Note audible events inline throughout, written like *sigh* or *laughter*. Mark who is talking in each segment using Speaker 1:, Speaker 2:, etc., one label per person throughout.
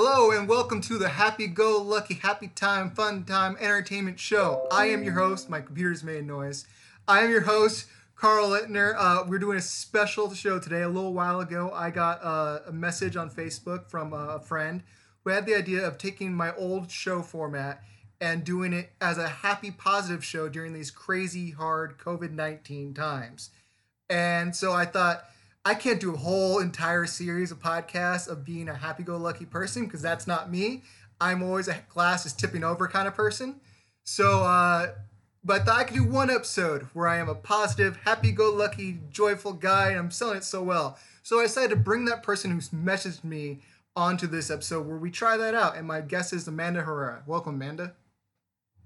Speaker 1: Hello and welcome to the Happy Go Lucky Happy Time Fun Time Entertainment Show. I am your host. My computer's made noise. I am your host, Carl Littner. Uh, we're doing a special show today. A little while ago, I got uh, a message on Facebook from a friend who had the idea of taking my old show format and doing it as a happy, positive show during these crazy, hard COVID 19 times. And so I thought, I can't do a whole entire series of podcasts of being a happy go lucky person because that's not me. I'm always a glass is tipping over kind of person. So, uh, but I thought I could do one episode where I am a positive, happy go lucky, joyful guy and I'm selling it so well. So I decided to bring that person who's messaged me onto this episode where we try that out. And my guest is Amanda Herrera. Welcome, Amanda.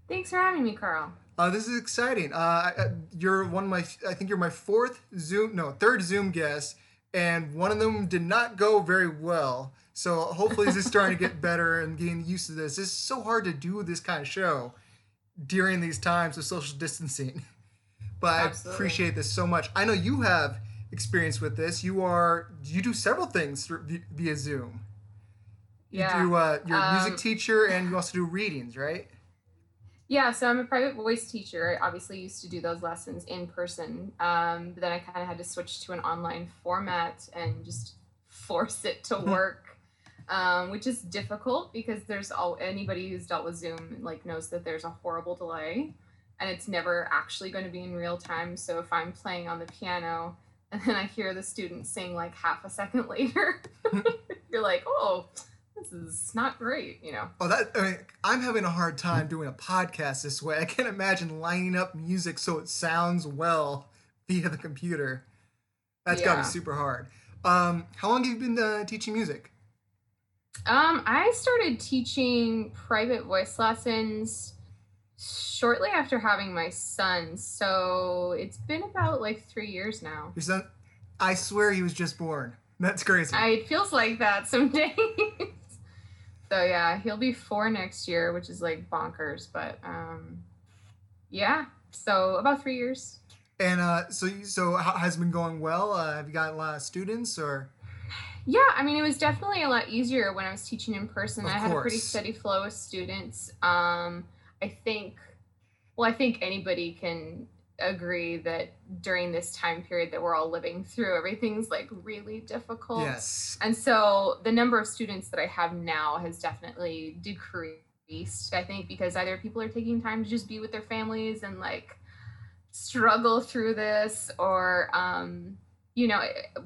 Speaker 2: Thanks for having me, Carl.
Speaker 1: Uh, this is exciting. Uh, you're one of my, I think you're my fourth Zoom, no, third Zoom guest, and one of them did not go very well. So hopefully this is starting to get *laughs* better and getting used to this. It's so hard to do this kind of show during these times of social distancing. *laughs* But Absolutely. I appreciate this so much. I know you have experience with this. You are you do several things via Zoom. You yeah. do uh, you're a um, music teacher and you also do readings, right?
Speaker 2: Yeah, so I'm a private voice teacher. I obviously used to do those lessons in person, um, but then I kind of had to switch to an online format and just force it to work, um, which is difficult because there's all anybody who's dealt with Zoom like knows that there's a horrible delay, and it's never actually going to be in real time. So if I'm playing on the piano and then I hear the student sing like half a second *laughs* later, *laughs* you're like, oh this is not great, you know.
Speaker 1: Oh, that I mean, I'm having a hard time doing a podcast this way. I can't imagine lining up music so it sounds well via the computer. That's yeah. got to be super hard. Um, how long have you been uh, teaching music?
Speaker 2: Um, I started teaching private voice lessons shortly after having my son, so it's been about like three years now.
Speaker 1: Your son, I swear he was just born. That's crazy.
Speaker 2: I, it feels like that some days. *laughs* So yeah, he'll be four next year, which is like bonkers. But um, yeah, so about three years.
Speaker 1: And uh, so so has it been going well? Uh, have you got a lot of students or?
Speaker 2: Yeah, I mean, it was definitely a lot easier when I was teaching in person. Of I had a pretty steady flow of students. Um, I think, well, I think anybody can agree that during this time period that we're all living through, everything's like really difficult.
Speaker 1: Yes.
Speaker 2: And so the number of students that I have now has definitely decreased, I think, because either people are taking time to just be with their families and like struggle through this or, um, you know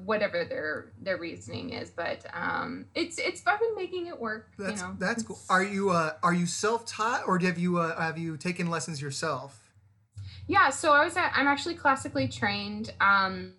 Speaker 2: whatever their their reasoning is but um it's it's been making it work
Speaker 1: that's
Speaker 2: you know
Speaker 1: that's cool are you uh are you self-taught or have you uh have you taken lessons yourself
Speaker 2: yeah, so I was at, I'm actually classically trained. Um,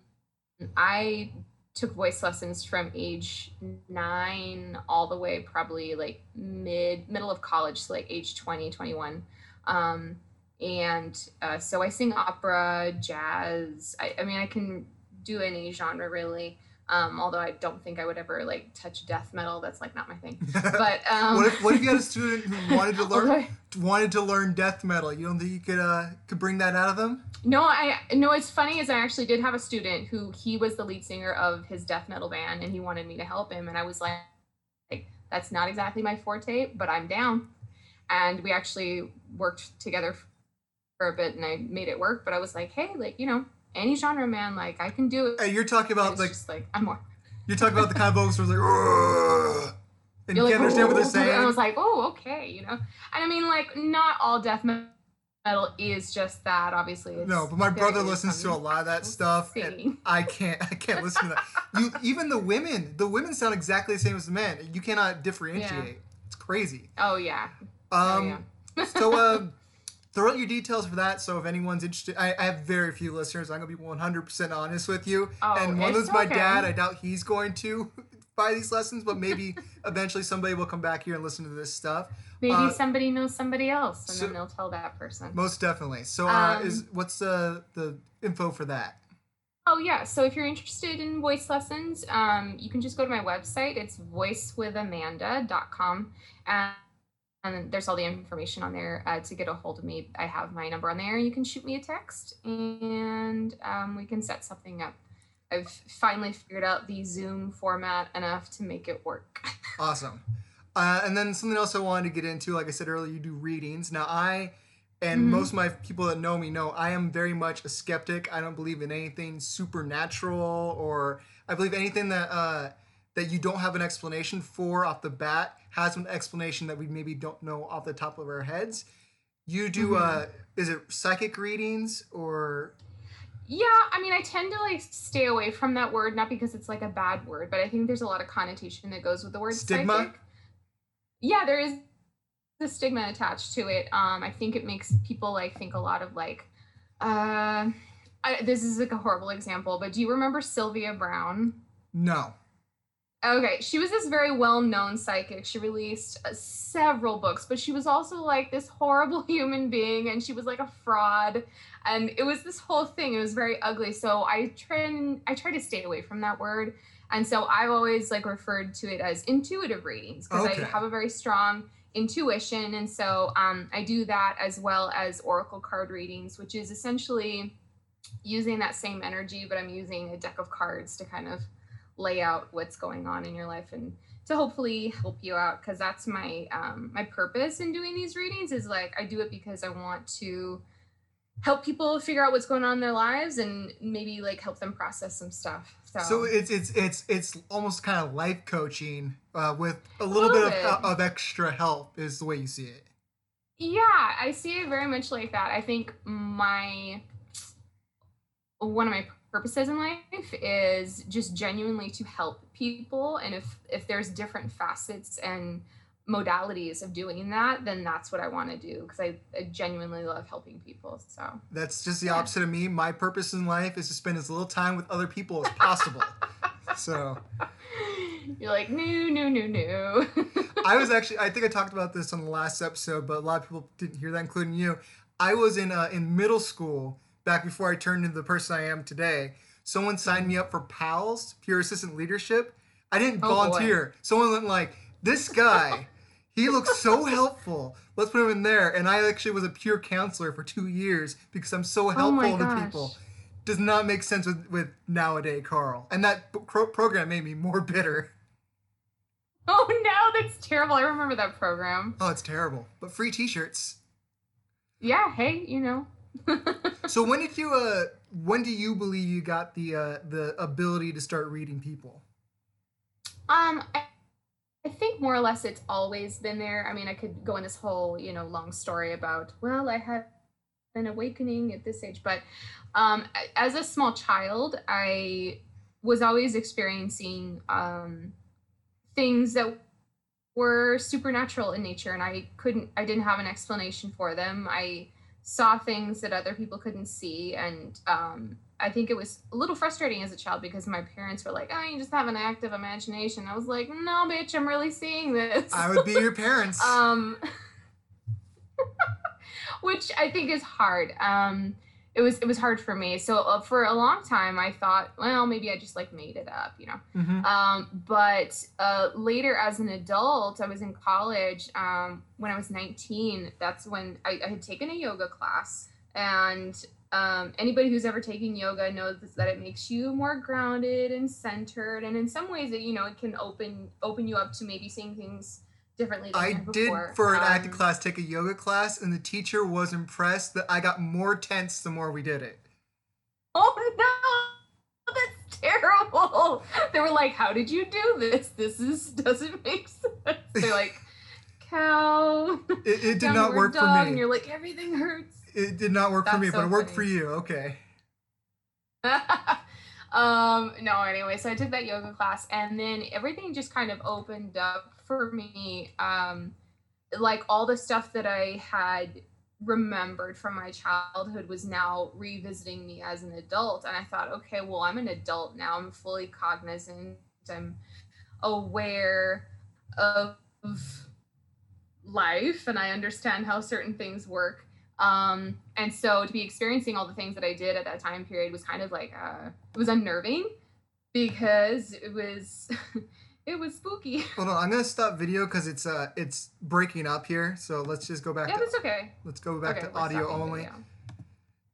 Speaker 2: I took voice lessons from age nine all the way probably like mid middle of college, so like age 20, 21. Um, and uh, so I sing opera, jazz. I, I mean, I can do any genre really. Um, although I don't think I would ever like touch death metal. That's like not my thing. *laughs* But um,
Speaker 1: what, if, what if you had a student who *laughs* wanted to learn wanted to learn death metal? You don't think you could uh, could bring that out of them?
Speaker 2: No, I no. It's funny is I actually did have a student who he was the lead singer of his death metal band, and he wanted me to help him, and I was like, like that's not exactly my forte, but I'm down. And we actually worked together for a bit, and I made it work. But I was like, hey, like you know, any genre, man. Like I can do it.
Speaker 1: Hey, you're talking about like
Speaker 2: like I'm more.
Speaker 1: You're talking about the kind of vocals where it's like, and you can't understand what they're saying.
Speaker 2: And I was like, oh, okay, you know. And I mean, like, not all death metal is just that. Obviously,
Speaker 1: no. But my brother listens to a lot of that stuff, and I can't. I can't listen to that. You *laughs* even the women. The women sound exactly the same as the men. You cannot differentiate. Yeah. It's crazy.
Speaker 2: Oh yeah.
Speaker 1: Um. Oh, yeah. so *laughs* uh, throw out your details for that. So if anyone's interested, I, I have very few listeners. I'm gonna be 100 percent honest with you. Oh, and one of them's my okay. dad. I doubt he's going to *laughs* buy these lessons, but maybe *laughs* eventually somebody will come back here and listen to this stuff.
Speaker 2: Maybe uh, somebody knows somebody else, and so, then they'll tell that person.
Speaker 1: Most definitely. So, uh, um, is what's the the info for that?
Speaker 2: Oh yeah. So if you're interested in voice lessons, um, you can just go to my website. It's voicewithamanda.com and and there's all the information on there uh, to get a hold of me. I have my number on there. You can shoot me a text, and um, we can set something up. I've finally figured out the Zoom format enough to make it work. *laughs*
Speaker 1: awesome. Uh, and then something else I wanted to get into, like I said earlier, you do readings. Now I and
Speaker 2: Mhm.
Speaker 1: most of my people that know me know I am very much a skeptic. I don't believe in anything supernatural or I believe anything that uh, that you don't have an explanation for off the bat has an explanation that we maybe don't know off the top of our heads. You do
Speaker 2: Mhm.
Speaker 1: uh is it psychic readings or
Speaker 2: Yeah, I mean, I tend to like stay away from that word, not because it's like a bad word, but I think there's a lot of connotation that goes with the word
Speaker 1: Stigma?
Speaker 2: psychic. Yeah, there is the stigma attached to it. Um, I think it makes people like think a lot of like, uh, I, this is like a horrible example, but do you remember Sylvia Browne?
Speaker 1: no?
Speaker 2: Okay, she was this very well-known psychic. She released uh, several books, but she was also like this horrible *laughs* human being, and she was like a fraud, and it was this whole thing. It was very ugly. So I try and I try to stay away from that word, and so I've always like referred to it as intuitive readings because
Speaker 1: Okay.
Speaker 2: I have a very strong intuition, and so um, I do that as well as oracle card readings, which is essentially using that same energy, but I'm using a deck of cards to kind of lay out what's going on in your life and to hopefully help you out because that's my um, my purpose in doing these readings is like I do it because I want to help people figure out what's going on in their lives and maybe like help them process some stuff. So,
Speaker 1: So it's it's it's it's almost kind of life coaching uh, with a little,
Speaker 2: little
Speaker 1: bit,
Speaker 2: bit.
Speaker 1: Of, of extra help is the way you see it.
Speaker 2: yeah, I see it very much like that. I think my one of my purposes in life is just genuinely to help people and if if there's different facets and modalities of doing that then that's what i want to do because I, I genuinely love helping people so
Speaker 1: That's just the
Speaker 2: Yeah.
Speaker 1: opposite of me. My purpose in life is to spend as little time with other people as possible. *laughs* so
Speaker 2: you're like no no no no
Speaker 1: I was *laughs* actually I think I talked about this on the last episode, but a lot of people didn't hear that, including you. I was in uh, in middle school back before I turned into the person I am today. Someone signed me up for PALS, Peer Assistant Leadership. I didn't
Speaker 2: Oh, boy.
Speaker 1: volunteer. Someone went like, "This guy, he looks so *laughs* helpful. Let's put him in there." And I actually was a peer counselor for two years because I'm so
Speaker 2: Oh
Speaker 1: helpful to people. Does not make sense with with nowadays, Carl. And that pro- program made me more bitter. *laughs*
Speaker 2: oh no that's terrible i remember that program
Speaker 1: Oh, it's terrible. But free T-shirts.
Speaker 2: yeah hey you know *laughs*
Speaker 1: So when did you uh when do you believe you got the uh the ability to start reading people?
Speaker 2: Um, I, I think more or less it's always been there. I mean, I could go in this whole, you know, long story about, well, I had an awakening at this age, but um, as a small child, I was always experiencing um, things that were supernatural in nature, and I couldn't, I didn't have an explanation for them. I saw things that other people couldn't see, and um, I think it was a little frustrating as a child because my parents were like, "Oh, you just have an active imagination." I was like, "No, bitch, I'm really seeing this."
Speaker 1: I would be your *laughs* parents.
Speaker 2: um, *laughs* which I think is hard. Um, it was it was hard for me. So uh, for a long time, I thought, well, maybe I just like made it up, you know.
Speaker 1: Mhm.
Speaker 2: Um, but uh, later, as an adult, I was in college. Um, when I was 19, that's when I, I had taken a yoga class. And um, anybody who's ever taken yoga knows that it makes you more grounded and centered. And in some ways, it you know it can open open you up to maybe seeing things differently.
Speaker 1: I did for an
Speaker 2: Um,
Speaker 1: acting class take a yoga class and the teacher was impressed that I got more tense the more we did it.
Speaker 2: Oh *laughs* no, that's terrible. They were like, "How did you do this? This is doesn't make sense." They're like, *laughs* "Cow."
Speaker 1: It, it did not work for
Speaker 2: and you're like, everything hurts.
Speaker 1: It did not work for me,
Speaker 2: so
Speaker 1: but it worked
Speaker 2: funny.
Speaker 1: for you. Okay. *laughs*
Speaker 2: um, no, anyway, so I took that yoga class, and then everything just kind of opened up for me. Um, like all the stuff that I had remembered from my childhood was now revisiting me as an adult, and I thought, okay, well, I'm an adult now. I'm fully cognizant. I'm aware of life, and I understand how certain things work. Um, and so to be experiencing all the things that I did at that time period was kind of like uh, it was unnerving because it was *laughs* it was spooky. *laughs*
Speaker 1: Hold on, I'm gonna stop video because it's uh it's breaking up here. So let's just go back
Speaker 2: Yeah,
Speaker 1: to
Speaker 2: that's okay.
Speaker 1: let's go back
Speaker 2: Okay,
Speaker 1: to audio only.
Speaker 2: video.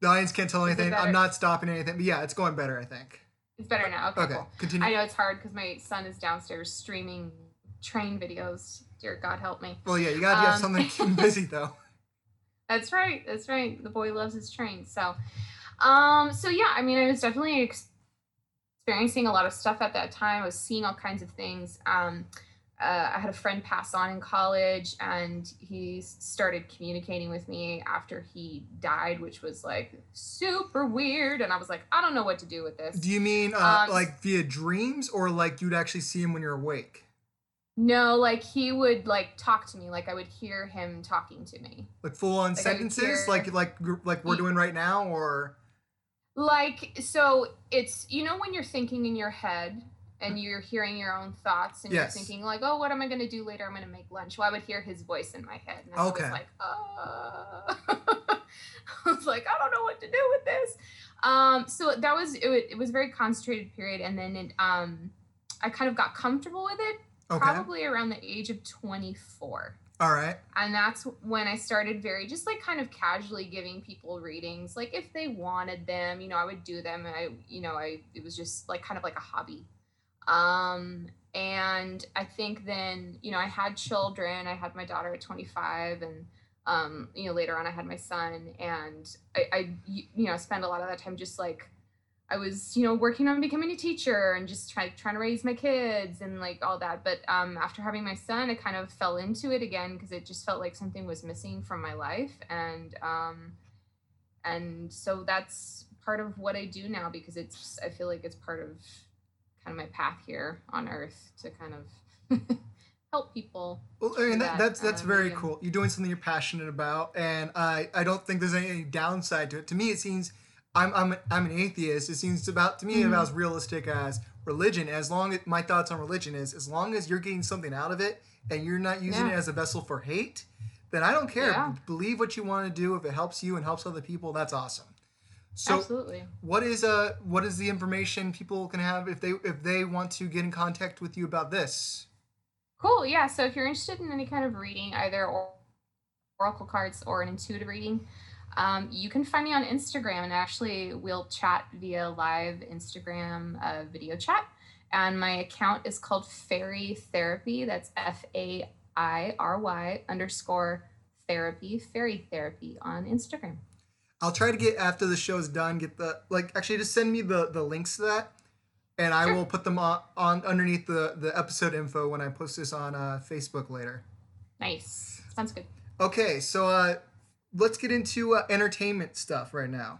Speaker 1: The audience can't tell anything. I'm not stopping anything, but yeah, it's going better. I think.
Speaker 2: It's better now. Okay,
Speaker 1: Okay,
Speaker 2: cool.
Speaker 1: continue.
Speaker 2: I know it's hard because my son is downstairs streaming train videos. Dear God, help me.
Speaker 1: Well, yeah, you gotta have
Speaker 2: Um,
Speaker 1: something *laughs* to keep busy though.
Speaker 2: That's right. That's right. The boy loves his train. So, um, so yeah, I mean, I was definitely ex- experiencing a lot of stuff at that time. I was seeing all kinds of things. Um, uh, I had a friend pass on in college, and he started communicating with me after he died, which was like super weird. And I was like, I don't know what to do with this.
Speaker 1: Do you mean uh,
Speaker 2: Um,
Speaker 1: like via dreams or like you'd actually see him when you're awake?
Speaker 2: No, like he would like talk to me, like I would hear him talking to me.
Speaker 1: Like full on
Speaker 2: Like,
Speaker 1: sentences, like like like we're doing right now, or
Speaker 2: Like so it's you know when you're thinking in your head and you're hearing your own thoughts and
Speaker 1: Yes.
Speaker 2: you're thinking like, "Oh, what am I going to do later? I'm going to make lunch." Well, I would hear his voice in my head and I
Speaker 1: Okay.
Speaker 2: was like, "Uh." *laughs* I was like, "I don't know what to do with this." Um so that was it, wa- it was a very concentrated period and then it um I kind of got comfortable with it
Speaker 1: okay,
Speaker 2: probably around the age of 24.
Speaker 1: all right,
Speaker 2: and that's when i started very just like kind of casually giving people readings like if they wanted them you know i would do them and i you know i it was just like kind of like a hobby. Um and i think then you know i had children i had my daughter at 25 and um you know later on i had my son and I you know spend a lot of that time just like I was, you know, working on becoming a teacher and just trying trying to raise my kids and like all that. But um, after having my son, I kind of fell into it again because it just felt like something was missing from my life, and um, and so that's part of what I do now because it's I feel like it's part of kind of my path here on Earth to kind of *laughs* help people.
Speaker 1: Well, I mean, that,
Speaker 2: that,
Speaker 1: that's that's
Speaker 2: um,
Speaker 1: very
Speaker 2: medium.
Speaker 1: cool. You're doing something you're passionate about, and I I don't think there's any downside to it. To me, it seems I'm I'm an, I'm an atheist. It seems about to me
Speaker 2: Mhm.
Speaker 1: about as realistic as religion. As long as my thoughts on religion is, as long as you're getting something out of it and you're not using
Speaker 2: Yeah.
Speaker 1: it as a vessel for hate, then I don't care.
Speaker 2: Yeah.
Speaker 1: Believe what you want to do. If it helps you and helps other people, that's awesome. So,
Speaker 2: Absolutely.
Speaker 1: what is uh what is the information people can have if they if they want to get in contact with you about this?
Speaker 2: Cool. Yeah. So if you're interested in any kind of reading, either or- oracle cards or an intuitive reading, um, you can find me on Instagram, and actually we'll chat via live Instagram uh, video chat. And my account is called Fairy Therapy. That's F A I R Y underscore therapy, Fairy Therapy on Instagram.
Speaker 1: I'll try to get after the show's done. Get the like actually just send me the the links to that, and I
Speaker 2: Sure.
Speaker 1: will put them on, on underneath the the episode info when I post this on uh, Facebook later.
Speaker 2: Nice. Sounds good.
Speaker 1: Okay, so uh, let's get into uh, entertainment stuff right now.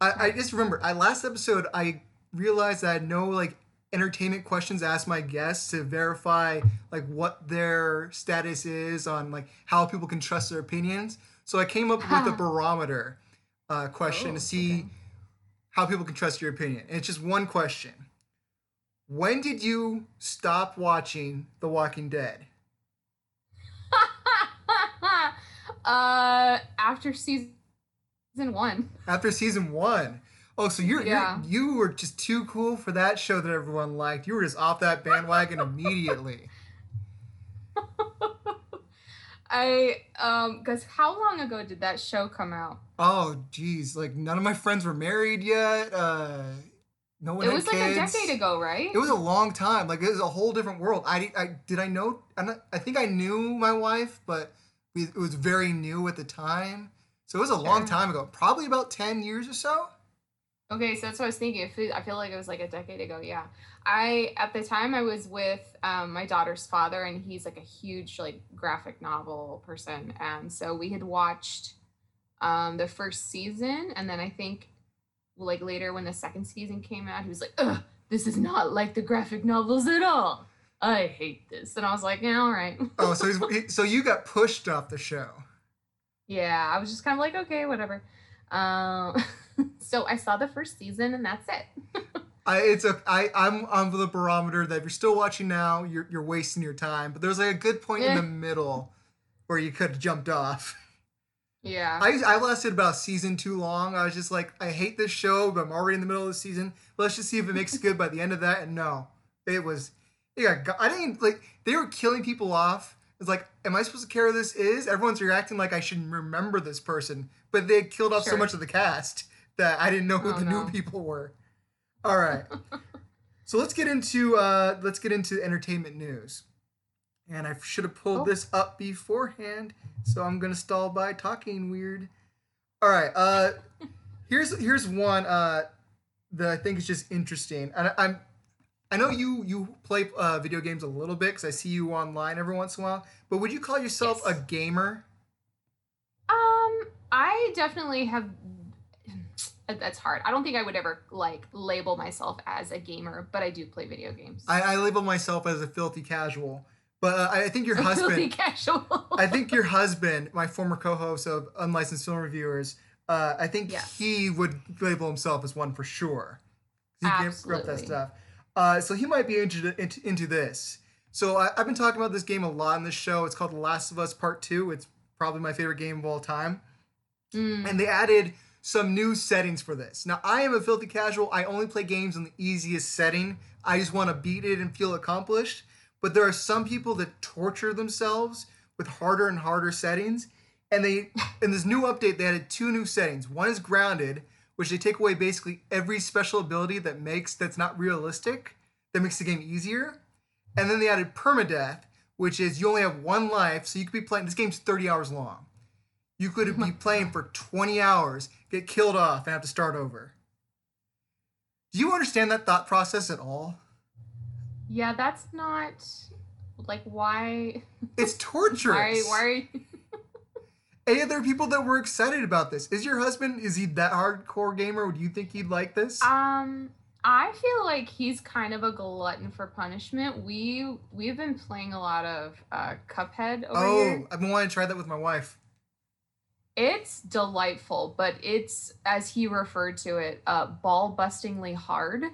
Speaker 1: I, I just remember I last episode I realized that I had no like entertainment questions asked my guests to verify like what their status is on like how people can trust their opinions. So I came up with a barometer uh, question
Speaker 2: Oh,
Speaker 1: to see
Speaker 2: okay.
Speaker 1: how people can trust your opinion. And it's just one question. When did you stop watching The Walking Dead?
Speaker 2: Uh, after season one.
Speaker 1: After season one. Oh, so you're,
Speaker 2: Yeah.
Speaker 1: you're you were just too cool for that show that everyone liked. You were just off that bandwagon *laughs* immediately. *laughs*
Speaker 2: I um because how long ago did that show come out?
Speaker 1: Oh, geez, like none of my friends were married yet. Uh, no one.
Speaker 2: it was like a decade ago, right?
Speaker 1: It was a long time. Like it was a whole different world. I, I did I know? I'm not, I think I knew my wife, but we, it was very new at the time. So it was a long time ago. Probably about ten years or so.
Speaker 2: Okay, so that's what I was thinking. I feel, I feel like it was like a decade ago. Yeah, I at the time I was with um, my daughter's father, and he's like a huge like graphic novel person, and so we had watched um, the first season, and then I think like later when the second season came out, he was like, "Ugh, this is not like the graphic novels at all. I hate this," and I was like, "Yeah, all right."
Speaker 1: Oh, so he's, he, so you got *laughs* pushed off the show.
Speaker 2: Yeah, I was just kind of like, okay, whatever. Um, *laughs* so I saw the first season, and that's it. *laughs*
Speaker 1: I it's a I I'm on the barometer that if you're still watching now, you're you're wasting your time. But there's like a good point in
Speaker 2: Eh.
Speaker 1: the middle where you could have jumped off.
Speaker 2: Yeah.
Speaker 1: I I lasted about season too long. I was just like, I hate this show, but I'm already in the middle of the season. Let's just see if it makes good by the end of that. And no, it was. Yeah, I didn't like. They were killing people off. It's like, am I supposed to care who this is? Everyone's reacting like I should remember this person, but they killed off so much of the cast that I didn't know who
Speaker 2: Oh,
Speaker 1: the
Speaker 2: no.
Speaker 1: new people were. All right, *laughs* so let's get into uh let's get into entertainment news. And I should have pulled
Speaker 2: Oh.
Speaker 1: this up beforehand, so I'm gonna stall by talking weird. All right, uh, here's here's one uh, that I think is just interesting, and I, I'm I know you you play uh, video games a little bit because I see you online every once in a while. But would you call yourself
Speaker 2: Yes.
Speaker 1: a gamer?
Speaker 2: Um, I definitely have. *sighs* That's hard. I don't think I would ever like label myself as a gamer, but I do play video games.
Speaker 1: I, I label myself as a filthy casual, but uh, I think your *laughs*
Speaker 2: Filthy
Speaker 1: husband. *laughs*
Speaker 2: casual.
Speaker 1: I think your husband, my former co-host of Unlicensed Film Reviewers, uh, I think
Speaker 2: Yeah.
Speaker 1: he would label himself as one for sure. He up that
Speaker 2: Absolutely.
Speaker 1: stuff. Uh, so he might be into, into, into this. So I, I've been talking about this game a lot in this show. It's called The Last of Us Part Two. It's probably my favorite game of all time.
Speaker 2: Mm,
Speaker 1: and they added some new settings for this. Now, I am a filthy casual. I only play games in the easiest setting. I just want to beat it and feel accomplished. But there are some people that torture themselves with harder and harder settings. And they *laughs* in this new update they added two new settings. One is grounded, which they take away basically every special ability that makes that's not realistic, that makes the game easier. And then they added permadeath, which is you only have one life, so you could be playing this game's 30 hours long. You could be *laughs* playing for 20 hours, get killed off, and have to start over. Do you understand that thought process at all?
Speaker 2: yeah, that's not like why.
Speaker 1: It's torturous. *laughs*
Speaker 2: Why? Why?
Speaker 1: Hey, there people that were excited about this. Is your husband, is he that hardcore gamer? Do you think he'd like this?
Speaker 2: Um, I feel like he's kind of a glutton for punishment. We we've been playing a lot of uh, Cuphead over
Speaker 1: oh,
Speaker 2: here.
Speaker 1: I've been wanting to try that with my wife.
Speaker 2: It's delightful, but it's as he referred to it, uh, ball bustingly hard.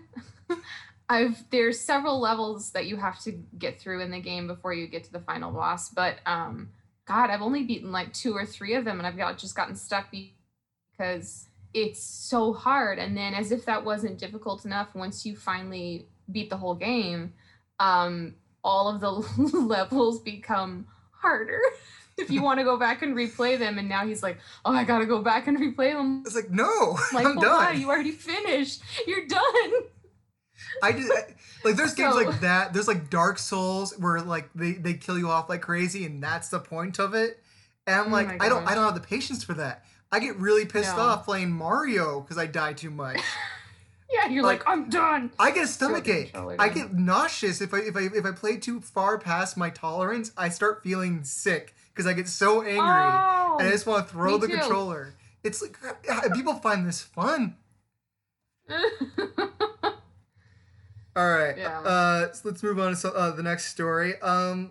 Speaker 2: *laughs* I've there's several levels that you have to get through in the game before you get to the final boss, but um, God, I've only beaten like two or three of them, and I've got just gotten stuck because it's so hard. And then, as if that wasn't difficult enough, once you finally beat the whole game, um, all of the *laughs* levels become harder. *laughs* if you want to go back and replay them, and now he's like, "Oh, I gotta go back and replay them."
Speaker 1: It's like, no,
Speaker 2: I'm like,
Speaker 1: I'm
Speaker 2: on,
Speaker 1: done.
Speaker 2: you already finished. You're done.
Speaker 1: I just I- like there's games
Speaker 2: So-
Speaker 1: like that. There's like Dark Souls where like they, they kill you off like crazy, and that's the point of it. And I'm
Speaker 2: Oh
Speaker 1: like, I don't I don't have the patience for that. I get really pissed
Speaker 2: No.
Speaker 1: off playing Mario because I die too much. *laughs*
Speaker 2: Yeah, you're
Speaker 1: Like-
Speaker 2: like, I'm done.
Speaker 1: I get a stomach ache. I get nauseous if I if I if I play too far past my tolerance. I start feeling sick because I get so angry
Speaker 2: Oh,
Speaker 1: and I oh, just want to throw the
Speaker 2: too.
Speaker 1: controller. It's like *sighs* people find this fun. *laughs* All right.
Speaker 2: Yeah.
Speaker 1: Uh, so let's move on to so- uh, the next story. Um,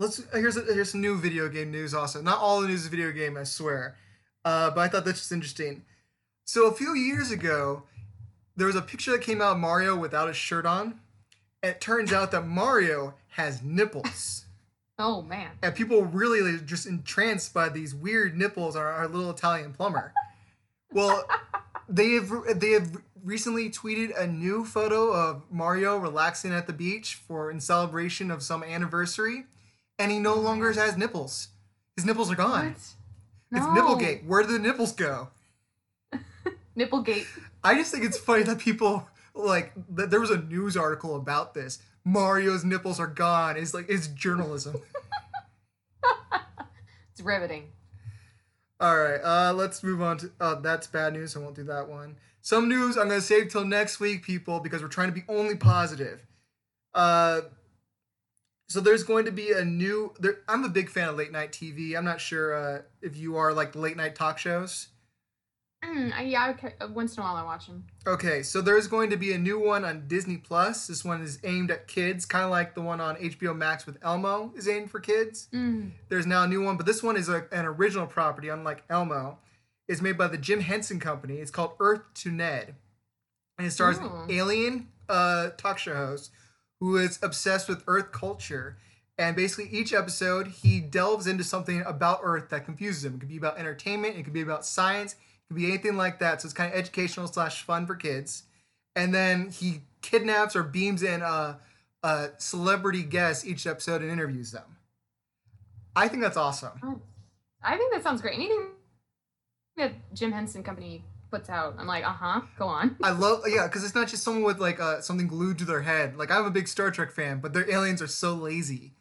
Speaker 1: let's here's a, here's some new video game news. Also, not all the news is video game, I swear. Uh, but I thought that's just interesting. So a few years ago, there was a picture that came out of Mario without his shirt on, it turns out that Mario has nipples. *laughs*
Speaker 2: oh man.
Speaker 1: and people really just entranced by these weird nipples on our little Italian plumber. Well, *laughs* they have they have recently tweeted a new photo of Mario relaxing at the beach for in celebration of some anniversary, and he no longer has nipples. His nipples are gone.
Speaker 2: What? No.
Speaker 1: It's Nipplegate. Where do the nipples go? *laughs*
Speaker 2: Nipplegate.
Speaker 1: I just think it's funny that people like that there was a news article about this. Mario's nipples are gone. It's like it's journalism. *laughs*
Speaker 2: It's riveting.
Speaker 1: All right, uh, let's move on to. Uh, that's bad news. I won't do that one. Some news I'm gonna save till next week, people, because we're trying to be only positive. Uh, so there's going to be a new. There, I'm a big fan of late night TV. I'm not sure uh, if you are like late night talk shows.
Speaker 2: Mm, I- yeah, okay. uh, once in a while I watch them.
Speaker 1: Okay, so there's going to be a new one on Disney Plus. This one is aimed at kids, kind of like the one on HBO Max with Elmo is aimed for kids.
Speaker 2: Mm.
Speaker 1: There's now a new one, but this one is a, an original property, unlike Elmo. It's made by the Jim Henson Company. It's called Earth to Ned. And it stars
Speaker 2: Ooh.
Speaker 1: an alien uh, talk show host who is obsessed with Earth culture. And basically, each episode, he delves into something about Earth that confuses him. It could be about entertainment, it could be about science, could be anything like that. So it's kind of educational slash fun for kids. And then he kidnaps or beams in a, a celebrity guest each episode and interviews them. I think that's awesome.
Speaker 2: I think that sounds great. Anything that Jim Henson Company puts out, I'm like, uh huh. Go on.
Speaker 1: I love yeah, because it's not just someone with like uh, something glued to their head. Like I'm a big Star Trek fan, but their aliens are so lazy.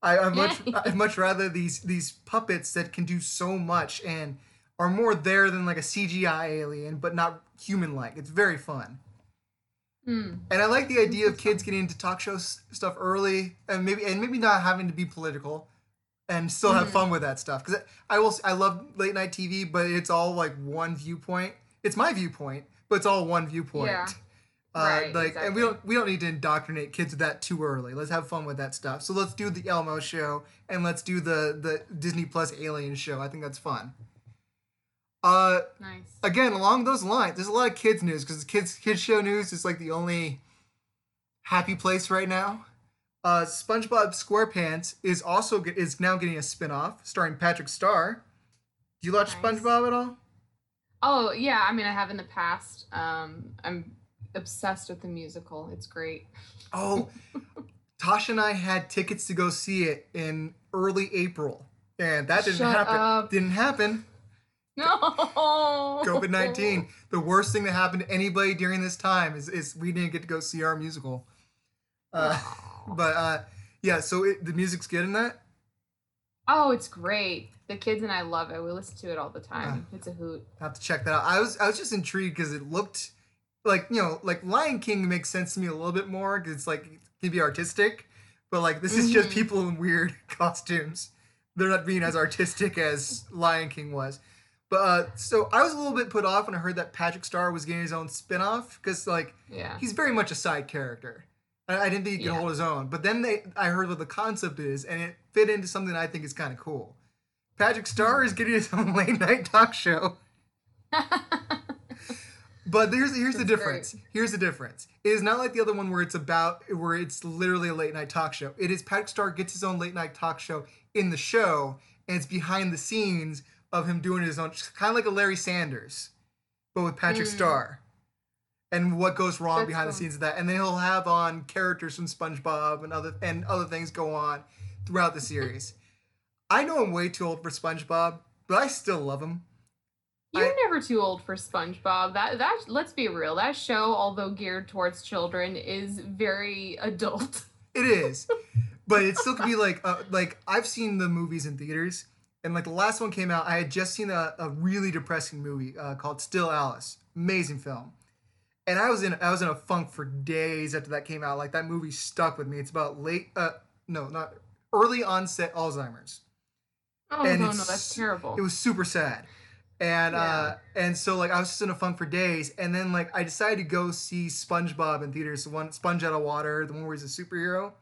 Speaker 1: I, I much *laughs* I'd much rather these these puppets that can do so much and are more there than like a CGI alien, but not human like. It's very fun.
Speaker 2: Mm.
Speaker 1: And I like the idea of kids getting into talk show s- stuff early, and maybe and maybe not having to be political, and still have
Speaker 2: Mhm.
Speaker 1: fun with that stuff. Because I will, I love late night TV, but it's all like one viewpoint. It's my viewpoint, but it's all one viewpoint.
Speaker 2: Yeah.
Speaker 1: Uh,
Speaker 2: Right,
Speaker 1: like, and we don't we don't need to indoctrinate kids with that too early. Let's have fun with that stuff. So let's do the Elmo show, and let's do the the Disney Plus Alien show. I think that's fun. Uh,
Speaker 2: Nice.
Speaker 1: again along those lines there's a lot of kids news because kids kids show news is like the only happy place right now uh spongebob squarepants is also is now getting a spin-off starring patrick star do you watch
Speaker 2: Nice.
Speaker 1: spongebob at all
Speaker 2: Oh yeah, I mean I have in the past. Um, I'm obsessed with the musical. It's great.
Speaker 1: oh *laughs* tasha and i had tickets to go see it in early april and that didn't
Speaker 2: Shut
Speaker 1: happen
Speaker 2: up.
Speaker 1: didn't happen
Speaker 2: No.
Speaker 1: covid-19 the worst thing that happened to anybody during this time is, is we didn't get to go see our musical uh, *sighs* But uh, yeah, so it, the music's good in that.
Speaker 2: Oh, it's great. The kids and I love it. We listen to it all the time.
Speaker 1: Ah.
Speaker 2: It's a hoot.
Speaker 1: I have to check that out. I was I was just intrigued because it looked like you know like Lion King makes sense to me a little bit more because it's like it can be artistic, but like this is just
Speaker 2: Mhm.
Speaker 1: people in weird *laughs* costumes. They're not being as artistic as Lion King was. But uh, so I was a little bit put off when I heard that Patrick Star was getting his own spin-off because like
Speaker 2: Yeah.
Speaker 1: he's very much a side character. I, I didn't think he could
Speaker 2: Yeah.
Speaker 1: hold his own. But then they, I heard what the concept is, and it fit into something I think is kind of cool. Patrick Star is getting his own *laughs* late night talk show. *laughs* But here's here's the
Speaker 2: That's
Speaker 1: difference. Here's the difference. It is not like the other one where it's about where it's literally a late night talk show. It is Patrick Star gets his own late night talk show in the show, and it's behind the scenes of him doing his own, kind of like a Larry Sanders, but with Patrick
Speaker 2: Mm.
Speaker 1: Star, and what goes wrong
Speaker 2: That's
Speaker 1: behind the scenes of that. And then he'll have on characters from SpongeBob and other and other things go on throughout the series. I know I'm way too old for SpongeBob, but I still love him.
Speaker 2: You're
Speaker 1: I-
Speaker 2: never too old for SpongeBob. That that let's be real. That show, although geared towards children, is very adult.
Speaker 1: It is, but it still could be like uh, like I've seen the movies in theaters, and like the last one came out, I had just seen a, a really depressing movie uh, called Still Alice, amazing film, and I was in I was in a funk for days after that came out. Like that movie stuck with me. It's about late uh no not early onset Alzheimer's.
Speaker 2: Oh
Speaker 1: And
Speaker 2: no, no, that's terrible.
Speaker 1: It was super sad. And uh and so like I was just in a funk for days and then like I decided to go see SpongeBob in theaters, the one Sponge Out of Water, the one where he's a superhero.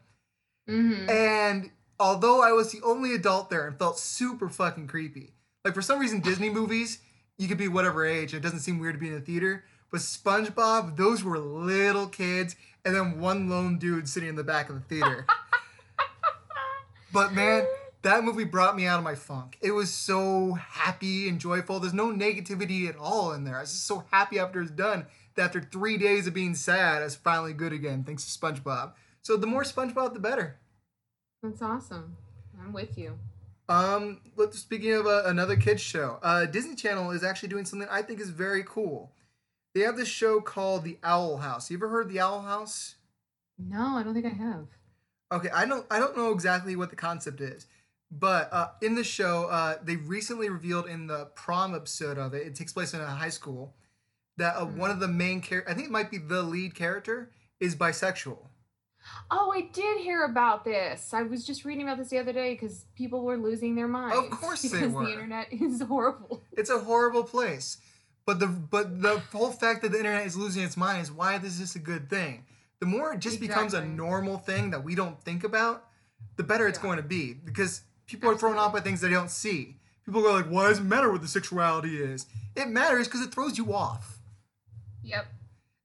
Speaker 2: hmm
Speaker 1: And although I was the only adult there and felt super fucking creepy, like for some reason Disney movies, you could be whatever age, it doesn't seem weird to be in a theater. But SpongeBob, those were little kids, and then one lone dude sitting in the back of the theater. but man, that movie brought me out of my funk. It was so happy and joyful. There's no negativity at all in there. I was just so happy after it's done that after three days of being sad, it's finally good again, thanks to SpongeBob. So the more SpongeBob, the better.
Speaker 2: That's awesome. I'm with you.
Speaker 1: Um, let speaking of uh, another kids show, uh, Disney Channel is actually doing something I think is very cool. They have this show called The Owl House. You ever heard of The Owl House?
Speaker 2: No, I don't think I have.
Speaker 1: Okay, I don't I don't know exactly what the concept is, but uh, in the show, uh, they recently revealed in the prom episode of it. It takes place in a high school. That uh, one of the main character, I think it might be the lead character, is bisexual.
Speaker 2: Oh, I did hear about this. I was just reading about this the other day because people were losing their minds.
Speaker 1: Of course they
Speaker 2: because
Speaker 1: were.
Speaker 2: the internet *laughs* is horrible.
Speaker 1: It's a horrible place. But the but the whole fact that the internet is losing its mind is why this is a good thing. The more it just becomes a normal thing that we don't think about, the better it's
Speaker 2: Yeah.
Speaker 1: going to be. Because people are thrown off by things they don't see. People go like, "Why does it matter what the sexuality is?" It matters because it throws you off.
Speaker 2: Yep.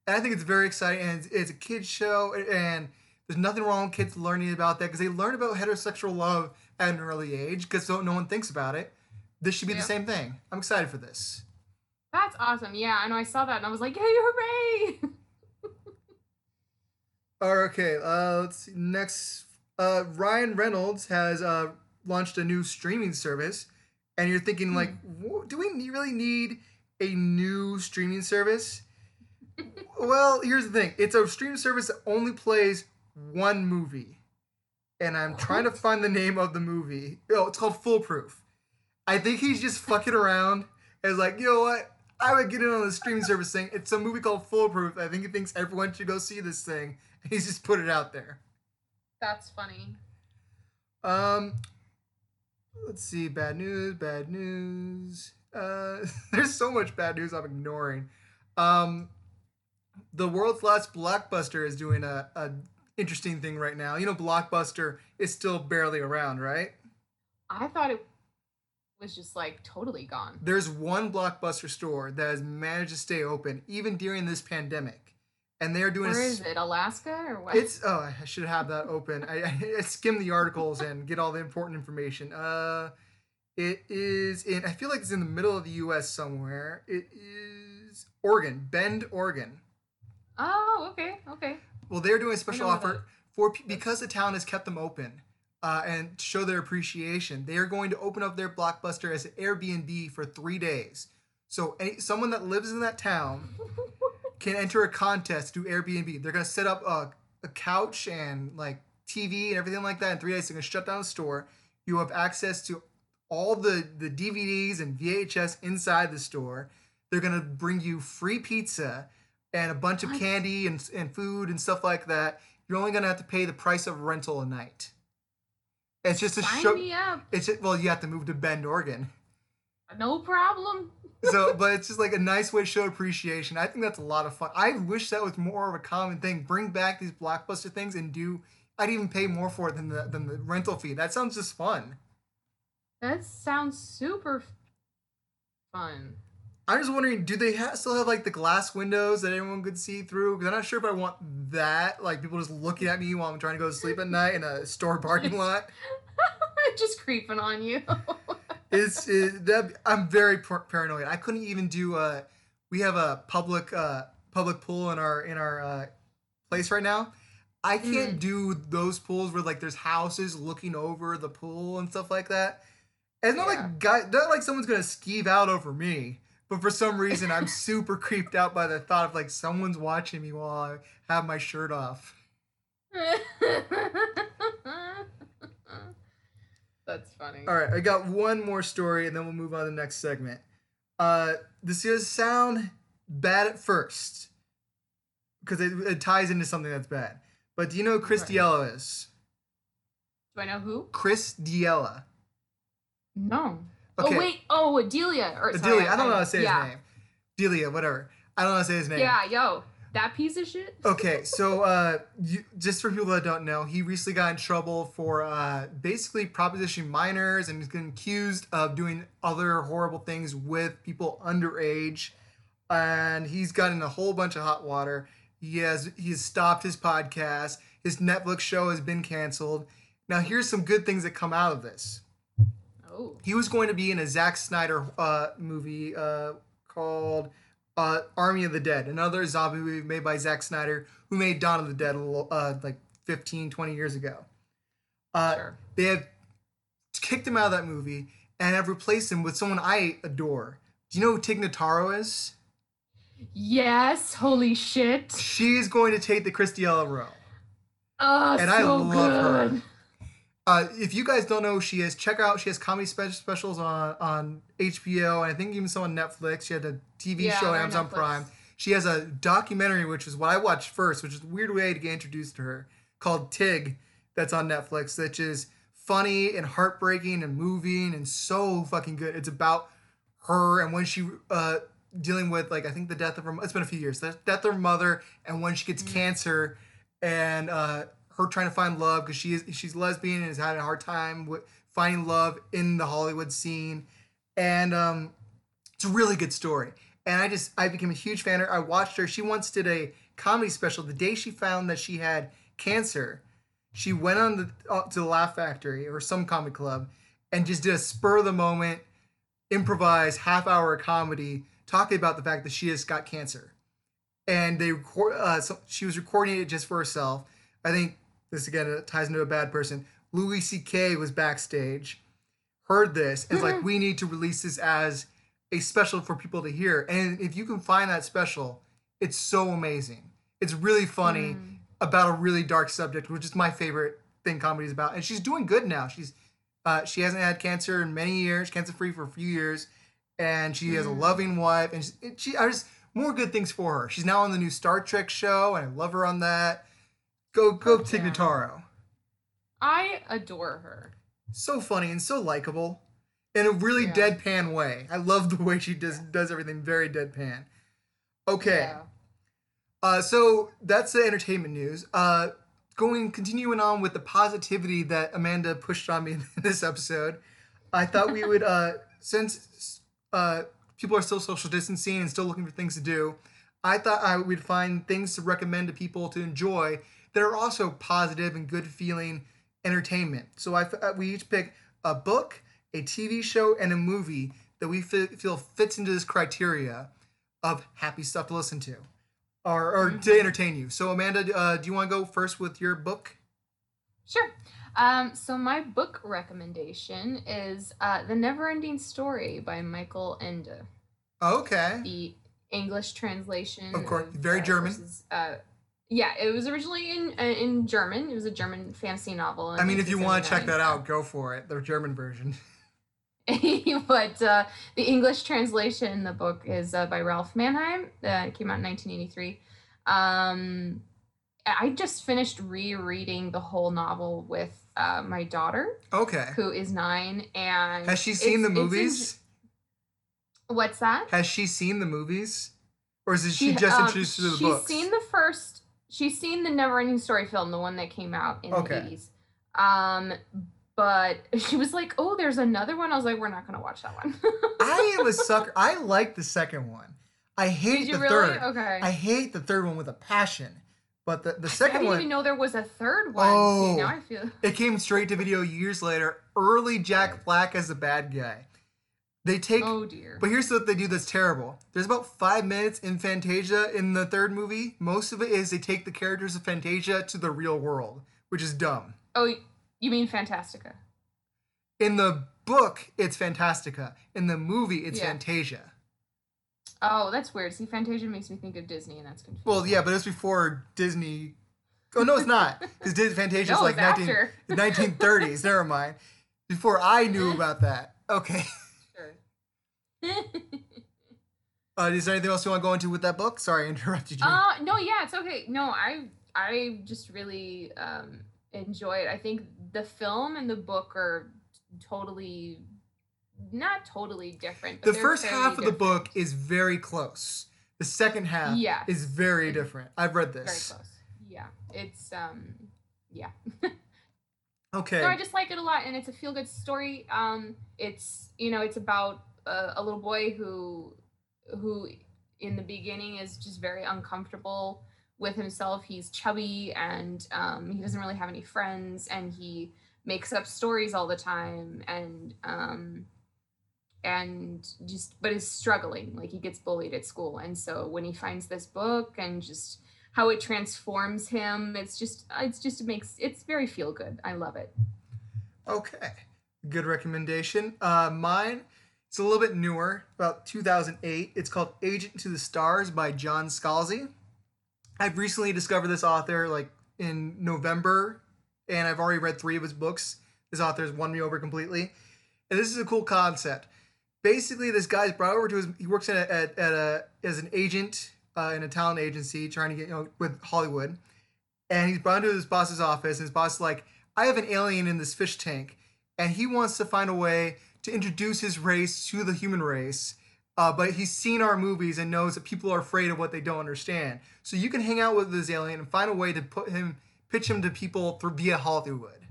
Speaker 1: And I think it's very exciting. And it's, it's a kids show, and there's nothing wrong with kids learning about that because they learn about heterosexual love at an early age because no one thinks about it. This should be the same thing. I'm excited for this.
Speaker 2: That's awesome. Yeah, I know. I saw that and I was like, "Yay, hooray!" *laughs*
Speaker 1: Okay, uh, let's see. Next, uh, Ryan Reynolds has uh, launched a new streaming service, and you're thinking like, do we really need a new streaming service? *laughs* well, here's the thing: it's a streaming service that only plays one movie, and I'm trying to *laughs* find the name of the movie. Oh, it's called Foolproof. I think he's just fucking around. And is like, you know what? I would get in on the streaming service thing. It's a movie called Foolproof. I think he thinks everyone should go see this thing. And he's just put it out there.
Speaker 2: That's funny.
Speaker 1: Um, let's see. Bad news. Bad news. Uh, *laughs* there's so much bad news I'm ignoring. Um, the world's last blockbuster is doing a, a interesting thing right now. You know, Blockbuster is still barely around, right?
Speaker 2: I thought it was just like totally gone.
Speaker 1: There's one Blockbuster store that has managed to stay open even during this pandemic, and they're doing.
Speaker 2: Where
Speaker 1: a,
Speaker 2: is it? Alaska or what?
Speaker 1: It's oh, I should have that open. I, I, I skim the articles and get all the important information. Uh, it is in. I feel like it's in the middle of the U.S. somewhere. It is Oregon, Bend, Oregon.
Speaker 2: Oh, okay, okay.
Speaker 1: Well, they're doing a special offer for because the town has kept them open uh, and to show their appreciation. They are going to open up their blockbuster as an Airbnb for three days. So any, someone that lives in that town *laughs* can enter a contest to do Airbnb. They're going to set up a, a couch and like TV and everything like that in three days. They're going to shut down the store. You have access to all the, the DVDs and VHS inside the store. They're going to bring you free pizza and a bunch of candy and, and food and stuff like that. You're only going to have to pay the price of rental a night. It's just a
Speaker 2: Sign
Speaker 1: show.
Speaker 2: me up.
Speaker 1: It's just, well, you have to move to Bend, Oregon.
Speaker 2: No problem. *laughs*
Speaker 1: so but it's just like a nice way to show appreciation i think that's a lot of fun i wish that was more of a common thing bring back these blockbuster things and do i'd even pay more for it than the than the rental fee that sounds just fun
Speaker 2: That sounds super fun.
Speaker 1: I'm just wondering do they ha- still have like the glass windows that anyone could see through? Because i'm not sure if i want that like people just looking at me while i'm trying to go to sleep at *laughs* night in a store parking lot. *laughs*
Speaker 2: Just creeping on you. *laughs*
Speaker 1: it's it, that i'm very par- paranoid. I couldn't even do uh we have a public uh public pool in our in our uh place right now. I can't do those pools where like there's houses looking over the pool and stuff like that. It's not
Speaker 2: Yeah.
Speaker 1: like guy not like someone's gonna skeeve out over me but for some reason i'm super creeped out by the thought of like someone's watching me while i have my shirt off *laughs*
Speaker 2: That's funny.
Speaker 1: All right, I got one more story, and then we'll move on to the next segment. Uh, this is sound bad at first because it, it ties into something that's bad. But do you know who Chris
Speaker 2: Right.
Speaker 1: D'Elia is?
Speaker 2: Do I know who?
Speaker 1: Chris D'Elia.
Speaker 2: No.
Speaker 1: Okay.
Speaker 2: Oh wait. Oh, Adelia. Or sorry,
Speaker 1: Delia. I don't know how to say
Speaker 2: yeah.
Speaker 1: his name. Delia, whatever. I don't know how to say his name.
Speaker 2: Yeah, yo, that piece of shit.
Speaker 1: Okay, so uh, you, just for people that don't know, he recently got in trouble for uh, basically propositioning minors and he's been accused of doing other horrible things with people underage. And he's gotten a whole bunch of hot water. He has he's stopped his podcast. His Netflix show has been canceled. Now here's some good things that come out of this.
Speaker 2: Oh.
Speaker 1: He was going to be in a Zack Snyder uh, movie uh, called uh, Army of the Dead, another zombie movie made by Zack Snyder, who made Dawn of the Dead a little, uh, like 15, 20 years ago. Uh,
Speaker 2: Sure.
Speaker 1: They have kicked him out of that movie and have replaced him with someone I adore. Do you know who Tig Notaro is?
Speaker 2: Yes. Holy shit.
Speaker 1: She's going to take the Chris D'Elia role.
Speaker 2: Oh,
Speaker 1: And
Speaker 2: so
Speaker 1: I love her. Uh, if you guys don't know who she is, check her out. She has comedy spe- specials on, on HBO, and I think even some on Netflix. She had a TV
Speaker 2: Yeah,
Speaker 1: show on Amazon
Speaker 2: Netflix.
Speaker 1: Prime. She has a documentary, which is what I watched first, which is a weird way to get introduced to her, called Tig, that's on Netflix, which is funny and heartbreaking and moving and so fucking good. It's about her and when she uh, dealing with like I think the death of her. It's been a few years. The death of her mother and when she gets cancer and uh, her trying to find love because she is she's lesbian and has had a hard time with finding love in the Hollywood scene, and um, it's a really good story. And I just I became a huge fan of her. I watched her. She once did a comedy special the day she found that she had cancer. She went on the uh, to the Laugh Factory or some comedy club and just did a spur of the moment improvised half hour comedy talking about the fact that she has got cancer and they record uh, so she was recording it just for herself i think this again ties into a bad person louis ck was backstage heard this and like we need to release this as a special for people to hear and if you can find that special it's so amazing it's really funny
Speaker 2: Mm.
Speaker 1: about a really dark subject which is my favorite thing comedy is about, and she's doing good now. She's uh, she hasn't had cancer in many years, cancer free for a few years, and she has a
Speaker 2: Mm.
Speaker 1: loving wife, and she, she I just more good things for her. She's now on the new Star Trek show, and I love her on that. Go go
Speaker 2: Heck
Speaker 1: Tig
Speaker 2: yeah.
Speaker 1: Notaro.
Speaker 2: I adore her.
Speaker 1: So funny and so likable, in a really
Speaker 2: Yeah.
Speaker 1: deadpan way. I love the way she does does everything very deadpan. Okay.
Speaker 2: Yeah.
Speaker 1: Uh, so that's the entertainment news. Uh, going continuing on with the positivity that Amanda pushed on me *laughs* in this episode, I thought we would uh, *laughs* since uh, people are still social distancing and still looking for things to do, I thought I would find things to recommend to people to enjoy that are also positive and good feeling entertainment. So I uh, we each pick a book, a TV show, and a movie that we fe- feel fits into this criteria of happy stuff to listen to or, or to entertain you. So Amanda, uh, do you want to go first with your book?
Speaker 2: Sure. Um, so my book recommendation is uh, The Neverending Story by Michael Ende.
Speaker 1: Okay.
Speaker 2: The English translation.
Speaker 1: Of course, very German.
Speaker 2: versus, uh, yeah, it was originally in uh, in German. It was a German fantasy novel.
Speaker 1: I mean, if you want to check that out, go for it. The German version. *laughs* *laughs*
Speaker 2: but uh, the English translation in the book is uh, by Ralph Manheim. Uh, it came out in 1983. Um, I just finished rereading the whole novel with uh, my daughter,
Speaker 1: Okay.
Speaker 2: who is nine, and
Speaker 1: Has she seen the movies?
Speaker 2: in- what's that?
Speaker 1: Has she seen the movies? Or is it she just
Speaker 2: um,
Speaker 1: introduced to the book?
Speaker 2: she's
Speaker 1: books?
Speaker 2: seen the first. She's seen the Neverending Story film, the one that came out in
Speaker 1: Okay.
Speaker 2: the 80s. Um, but *laughs* she was like, "Oh, there's another one." I was like, "We're not gonna watch that one." *laughs*
Speaker 1: I am a sucker. I like the second one. I hate
Speaker 2: Did you
Speaker 1: the
Speaker 2: really?
Speaker 1: third.
Speaker 2: Okay.
Speaker 1: I hate the third one with a passion. But the, the
Speaker 2: I
Speaker 1: second
Speaker 2: didn't
Speaker 1: one,
Speaker 2: even know there was a third one.
Speaker 1: Oh.
Speaker 2: See, now I feel.
Speaker 1: it came straight to video years later. Early Jack Black as the bad guy. They take
Speaker 2: Oh dear.
Speaker 1: But here's what they do that's terrible. There's about five minutes in Fantasia in the third movie. Most of it is they take the characters of Fantasia to the real world, which is dumb.
Speaker 2: oh, you mean Fantastica?
Speaker 1: In the book, it's Fantastica. In the movie, it's
Speaker 2: Yeah.
Speaker 1: Fantasia.
Speaker 2: Oh, that's weird. See, Fantasia makes me think of Disney, and that's confusing.
Speaker 1: Well, yeah, but it's before Disney. Oh no, it's not because Fantasia is
Speaker 2: No,
Speaker 1: like 19, 1930s. Never mind. Before I knew *laughs* about that. Okay. Uh, is there anything else you want to go into with that book? Sorry, I *laughs* interrupted you.
Speaker 2: uh, no, yeah, it's okay. No, I I just really um enjoy it. I think the film and the book are totally not totally different.
Speaker 1: The first half of the book is very close. The second half
Speaker 2: Yes.
Speaker 1: is very
Speaker 2: It's
Speaker 1: different. I've read
Speaker 2: very
Speaker 1: this.
Speaker 2: close. Yeah, it's um yeah. *laughs*
Speaker 1: Okay.
Speaker 2: So I just like it a lot, and it's a feel good story. Um, it's you know, it's about a, little boy who who in the beginning is just very uncomfortable with himself. He's chubby and um, he doesn't really have any friends, and he makes up stories all the time, and um, and just but is struggling. Like he gets bullied at school, and so when he finds this book and just how it transforms him, it's just it's just it makes it's very feel good. I love it.
Speaker 1: Okay. Good recommendation. Uh, mine, it's a little bit newer, about 2008. It's called Agent to the Stars by John Scalzi. I've recently discovered this author like in November, and I've already read three of his books. This author has won me over completely. And this is a cool concept. Basically, this guy's brought over to his. He works at a, at, at a as an agent uh, in a talent agency, trying to get you know with Hollywood. And he's brought into his boss's office, and his boss is like, "I have an alien in this fish tank, and he wants to find a way to introduce his race to the human race." Uh, but he's seen our movies and knows that people are afraid of what they don't understand. So you can hang out with this alien and find a way to put him, pitch him to people through via Hollywood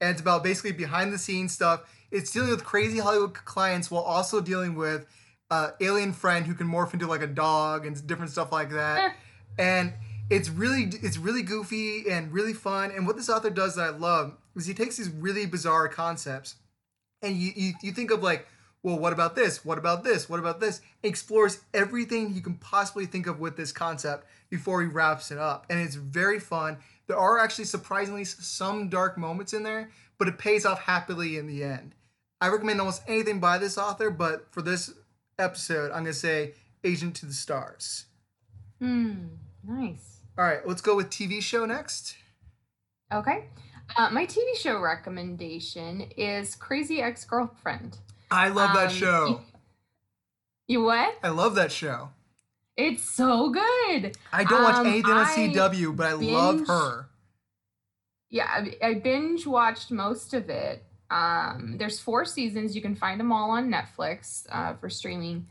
Speaker 1: and it's about basically behind the scenes stuff. It's dealing with crazy Hollywood clients while also dealing with uh, alien friend who can morph into like a dog and different stuff like that. *laughs* and it's really it's really goofy and really fun. And what this author does that I love is he takes these really bizarre concepts and you you, you think of like well what about this? What about this? What about this? Explores everything you can possibly think of with this concept before he wraps it up. And it's very fun. There are actually surprisingly some dark moments in there but it pays off happily in the end. I recommend almost anything by this author but for this episode i'm going to say agent to the stars.
Speaker 2: Hmm. Nice.
Speaker 1: all right let's go with tv show next.
Speaker 2: Okay. Uh, my TV show recommendation is Crazy Ex Girlfriend.
Speaker 1: I love that
Speaker 2: Um,
Speaker 1: show.
Speaker 2: You, you what?
Speaker 1: I love that show.
Speaker 2: It's so good.
Speaker 1: I don't watch
Speaker 2: Um,
Speaker 1: anything on CW, but I love her.
Speaker 2: Yeah, I, I binge watched most of it. Um, there's four seasons. You can find them all on Netflix uh, for streaming.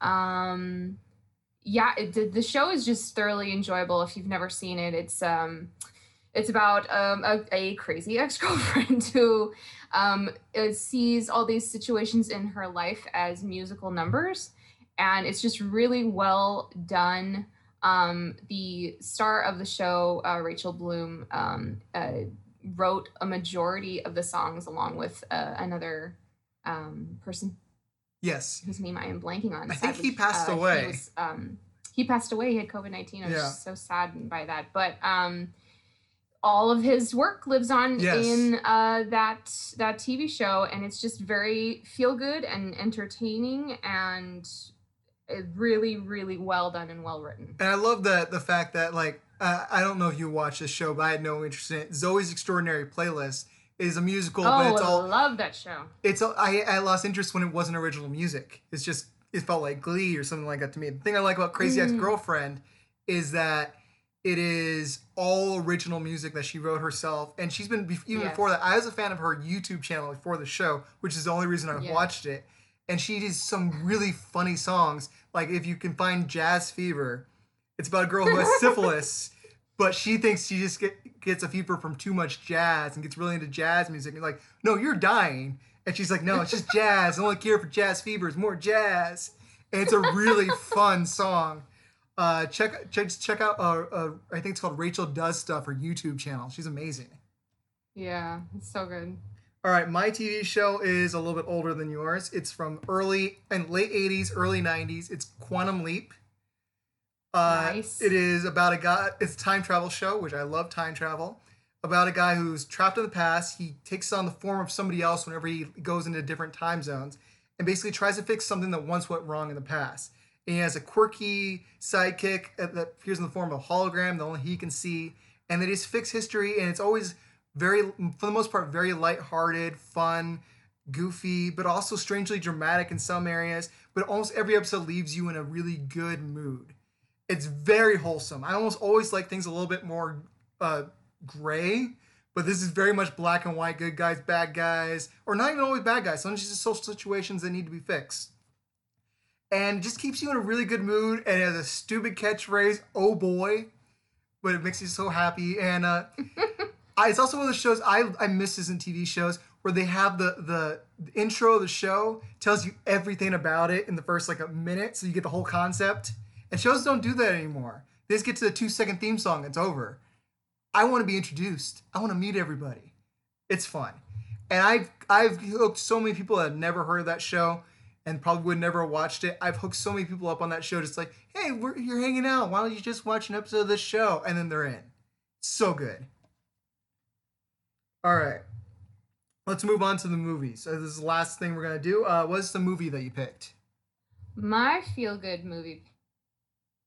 Speaker 2: Um, yeah, it, the, the show is just thoroughly enjoyable. If you've never seen it, it's um, it's about um, a, a crazy *laughs* ex girlfriend who um, uh, sees all these situations in her life as musical numbers, and it's just really well done. Um, the star of the show, uh, Rachel Bloom, um, uh, wrote a majority of the songs along with uh, another um, person
Speaker 1: Yes.
Speaker 2: whose name I am blanking on.
Speaker 1: I think he passed
Speaker 2: Uh,
Speaker 1: away.
Speaker 2: He, was, um, he passed away. He had COVID nineteen. I was
Speaker 1: Yeah.
Speaker 2: just so saddened by that. But um, all of his work lives on
Speaker 1: Yes.
Speaker 2: in uh, that that TV show, and it's just very feel good and entertaining, and really, really well done and well written.
Speaker 1: And I love that the fact that like uh, I don't know if you watch this show, but I had no interest in it. Zoey's Extraordinary Playlist is a musical, but
Speaker 2: oh,
Speaker 1: it's
Speaker 2: I
Speaker 1: all
Speaker 2: love that show.
Speaker 1: it's all, I I lost interest when it wasn't original music. It's just it felt like Glee or something like that to me. The thing I like about Crazy Ex
Speaker 2: Mm.
Speaker 1: Girlfriend is that it is all original music that she wrote herself, and she's been even
Speaker 2: Yes.
Speaker 1: before that. I was a fan of her YouTube channel before the show, which is the only reason I
Speaker 2: Yeah.
Speaker 1: watched it. And she did some really funny songs. Like if you can find Jazz Fever, it's about a girl who has *laughs* syphilis, but she thinks she just get, gets a fever from too much jazz and gets really into jazz music. And like, no, you're dying. And she's like, no, it's just *laughs* jazz. The only cure for jazz fever is more jazz. And it's a really fun song. Uh, check check check out. Uh, uh, I think it's called Rachel Does Stuff. Her YouTube channel. She's amazing.
Speaker 2: Yeah, it's so good.
Speaker 1: All right, my TV show is a little bit older than yours. It's from early and late '80s, early '90s. It's Quantum Leap. Uh,
Speaker 2: Nice.
Speaker 1: It is about a guy. It's a time travel show, which I love. Time travel about a guy who's trapped in the past. He takes on the form of somebody else whenever he goes into different time zones, and basically tries to fix something that once went wrong in the past. He has a quirky sidekick that appears in the form of a hologram that only he can see, and they just fix history. And it's always very, for the most part, very lighthearted, fun, goofy, but also strangely dramatic in some areas. But almost every episode leaves you in a really good mood. It's very wholesome. I almost always like things a little bit more uh, gray, but this is very much black and white, good guys, bad guys, or not even always bad guys. Sometimes it's just social situations that need to be fixed. And just keeps you in a really good mood, and has a stupid catchphrase, "Oh boy," but it makes you so happy. And uh, *laughs* I, it's also one of the shows I I miss this in TV shows where they have the, the the intro of the show tells you everything about it in the first like a minute, so you get the whole concept. And shows don't do that anymore. They just get to the two second theme song, it's over. I want to be introduced. I want to meet everybody. It's fun, and I've I've hooked so many people that have never heard of that show and probably would never have watched it. I've hooked so many people up on that show, just like, hey, we're, you're hanging out. Why don't you just watch an episode of this show? And then they're in. So good. All right. Let's move on to the movies. So this is the last thing we're gonna do. Uh, what's the movie that you picked?
Speaker 2: My feel good movie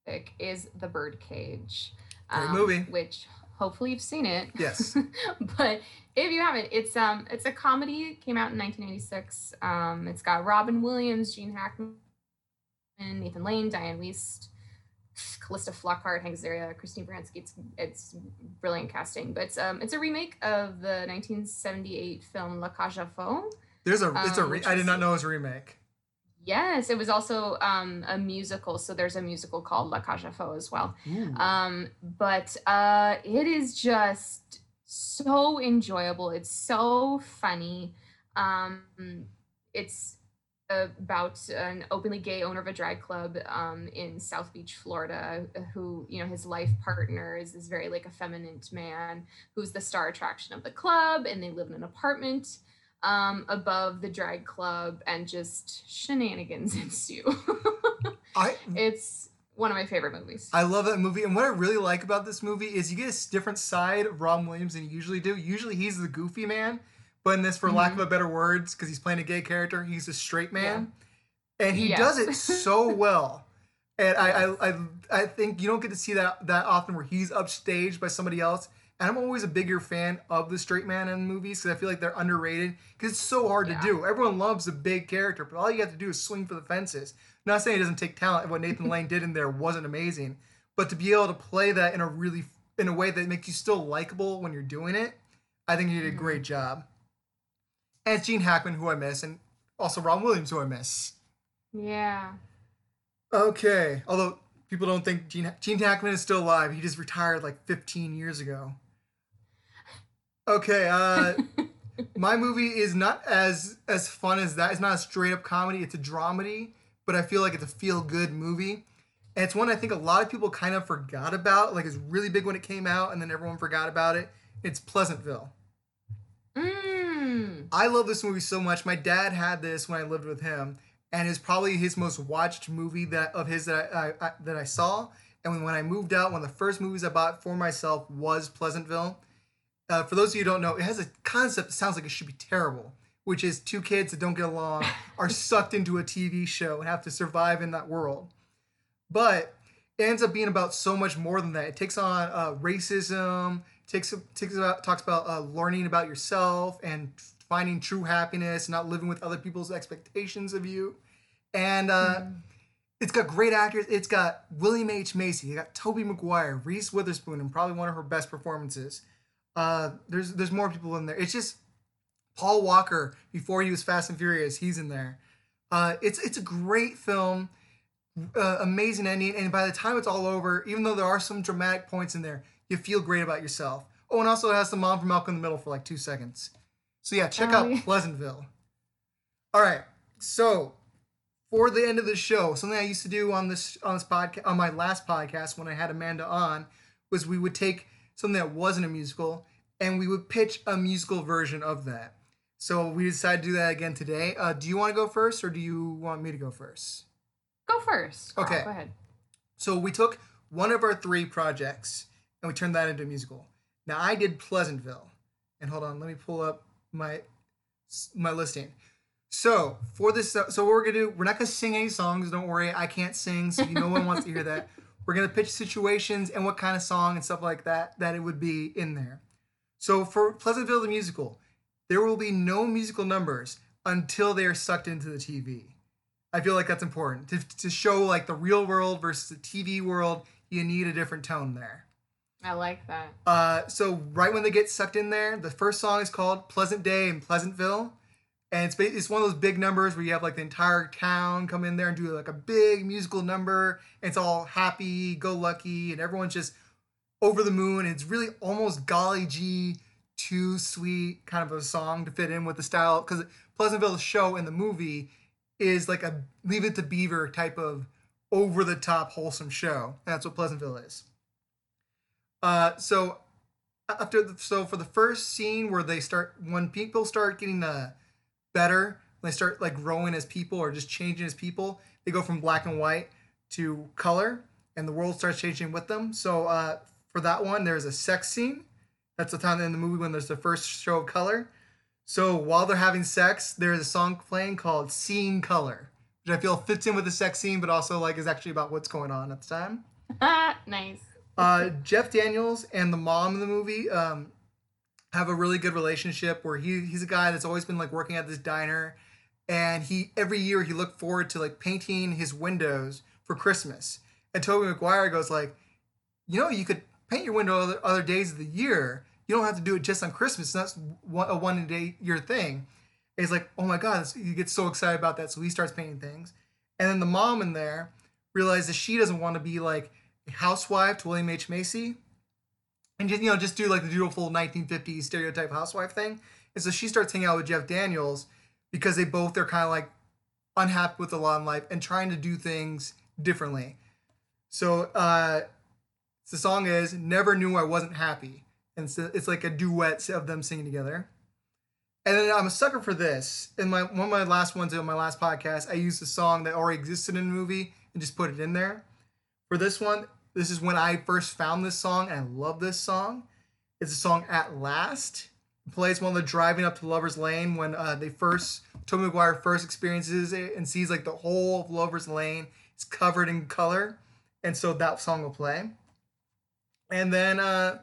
Speaker 2: pick is The Birdcage.
Speaker 1: Great movie.
Speaker 2: Which hopefully you've seen it.
Speaker 1: Yes. *laughs*
Speaker 2: but if you haven't, it's um it's a comedy. It came out in 1986. Um, it's got Robin Williams, Gene Hackman, Nathan Lane, Dianne Wiest, Calista Flockhart, Hank Azaria, Christine Baranski. It's it's brilliant casting. But it's um it's a remake of the 1978 film La Cage aux Folles.
Speaker 1: There's a. It's a.
Speaker 2: Um,
Speaker 1: Re- I did not know it was a remake.
Speaker 2: Yes, it was also um, a musical. So there's a musical called La Cage aux Folles as well. Um, but uh, it is just so enjoyable. It's so funny. Um, it's about an openly gay owner of a drag club um, in South Beach, Florida, who you know his life partner is this very like effeminate man who's the star attraction of the club, and they live in an apartment um, above the drag club, and just shenanigans *laughs* ensue.
Speaker 1: I
Speaker 2: it's one of my favorite movies.
Speaker 1: I love that movie, and what I really like about this movie is you get a different side of Robin Williams than you usually do. Usually he's the goofy man, but in this, for lack of
Speaker 2: Mm-hmm.
Speaker 1: a better words, because he's playing a gay character, he's a straight man, and he
Speaker 2: Yes.
Speaker 1: does it so *laughs* well. And I, I, I, I think you don't get to see that that often where he's upstaged by somebody else, And I'm always a bigger fan of the straight man in movies because I feel like they're underrated because it's so hard
Speaker 2: Yeah.
Speaker 1: to do. Everyone loves a big character, but all you have to do is swing for the fences. Not saying it doesn't take talent. What Nathan *laughs* Lane did in there wasn't amazing, but to be able to play that in a really in a way that makes you still likable when you're doing it, I think you did a great mm-hmm. job. And it's Gene Hackman, who I miss, and also Ron Williams, who I miss.
Speaker 2: Yeah.
Speaker 1: Okay, although people don't think Gene, Gene Hackman is still alive, he just retired like 15 years ago. Okay, uh, *laughs* my movie is not as as fun as that. It's not a straight up comedy. It's a dramedy, but I feel like it's a feel good movie. And it's one I think a lot of people kind of forgot about. Like it's really big when it came out, and then everyone forgot about it. It's Pleasantville.
Speaker 2: Mm.
Speaker 1: I love this movie so much. My dad had this when I lived with him, and it's probably his most watched movie that of his that I, I that I saw. And when, when I moved out, one of the first movies I bought for myself was Pleasantville. Uh, for those of you who don't know, it has a concept that sounds like it should be terrible, which is two kids that don't get along *laughs* are sucked into a TV show and have to survive in that world. But it ends up being about so much more than that. It takes on uh, racism, takes takes about talks about uh, learning about yourself and finding true happiness, not living with other people's expectations of you, and uh, it's got great actors. It's got William H Macy, you got Tobey Maguire, Reese Witherspoon, and probably one of her best performances. Uh, there's there's more people in there. It's just Paul Walker before he was Fast and Furious. He's in there. Uh, it's it's a great film, uh, amazing ending, and by the time it's all over, even though there are some dramatic points in there, you feel great about yourself. Oh, and also it has the mom from Malcolm in the Middle for like two seconds. So yeah, check
Speaker 2: Oh,
Speaker 1: out
Speaker 2: yeah.
Speaker 1: Pleasantville. All right, so for the end of the show, something I used to do on this on this podcast on my last podcast when I had Amanda on was we would take something that wasn't a musical and we would pitch a musical version of that. So we decided to do that again today. Uh, do you want to go first or do you want me to go first?
Speaker 2: Go first. Carl.
Speaker 1: Okay.
Speaker 2: Go ahead.
Speaker 1: So we took one of our three projects and we turned that into a musical. Now I did Pleasantville, and hold on, let me pull up my my listing. So for this, so what we're gonna do, we're not gonna sing any songs. Don't worry, I can't sing, so you no one wants to hear that. We're gonna pitch situations and what kind of song and stuff like that that it would be in there. So for Pleasantville the musical, there will be no musical numbers until they are sucked into the TV. I feel like that's important to, to show like the real world versus the TV world. You need a different tone there.
Speaker 2: I like that.
Speaker 1: Uh, so right when they get sucked in there, the first song is called "Pleasant Day in Pleasantville," and it's it's one of those big numbers where you have like the entire town come in there and do like a big musical number. And it's all happy, go lucky, and everyone's just over the moon. It's really almost golly gee, too sweet kind of a song to fit in with the style because Pleasantville's show in the movie is like a Leave It to Beaver type of over the top wholesome show. That's what Pleasantville is. Uh, so after the, so for the first scene where they start when people start getting uh, better, when they start like growing as people or just changing as people, they go from black and white to color, and the world starts changing with them. So uh, for that one, there's a sex scene. That's the time in the movie when there's the first show of color. So while they're having sex, there's a song playing called "Seeing Color," which I feel fits in with the sex scene, but also like is actually about what's going on at the time. *laughs*
Speaker 2: nice.
Speaker 1: Uh, Jeff Daniels and the mom in the movie um, have a really good relationship where he he's a guy that's always been like working at this diner, and he every year he looked forward to like painting his windows for Christmas. And Tobey Maguire goes like, you know, you could paint your window other, other days of the year. You don't have to do it just on Christmas. That's one, a one day year thing. And he's like, oh my god, he gets so excited about that, so he starts painting things. And then the mom in there realizes she doesn't want to be like a housewife to William H Macy, and just you know just do like the beautiful 1950s stereotype housewife thing. And so she starts hanging out with Jeff Daniels because they both are kind of like unhappy with the law in life and trying to do things differently. So uh, the song is "Never Knew I Wasn't Happy," and so it's like a duet of them singing together. And then I'm a sucker for this. In my one of my last ones on my last podcast, I used a song that already existed in the movie and just put it in there. For this one, this is when I first found this song I love this song. It's a song "At Last." It plays while they're driving up to Lovers Lane when uh, they first Tobey Maguire first experiences it and sees like the whole of Lovers Lane is covered in color, and so that song will play. And then uh,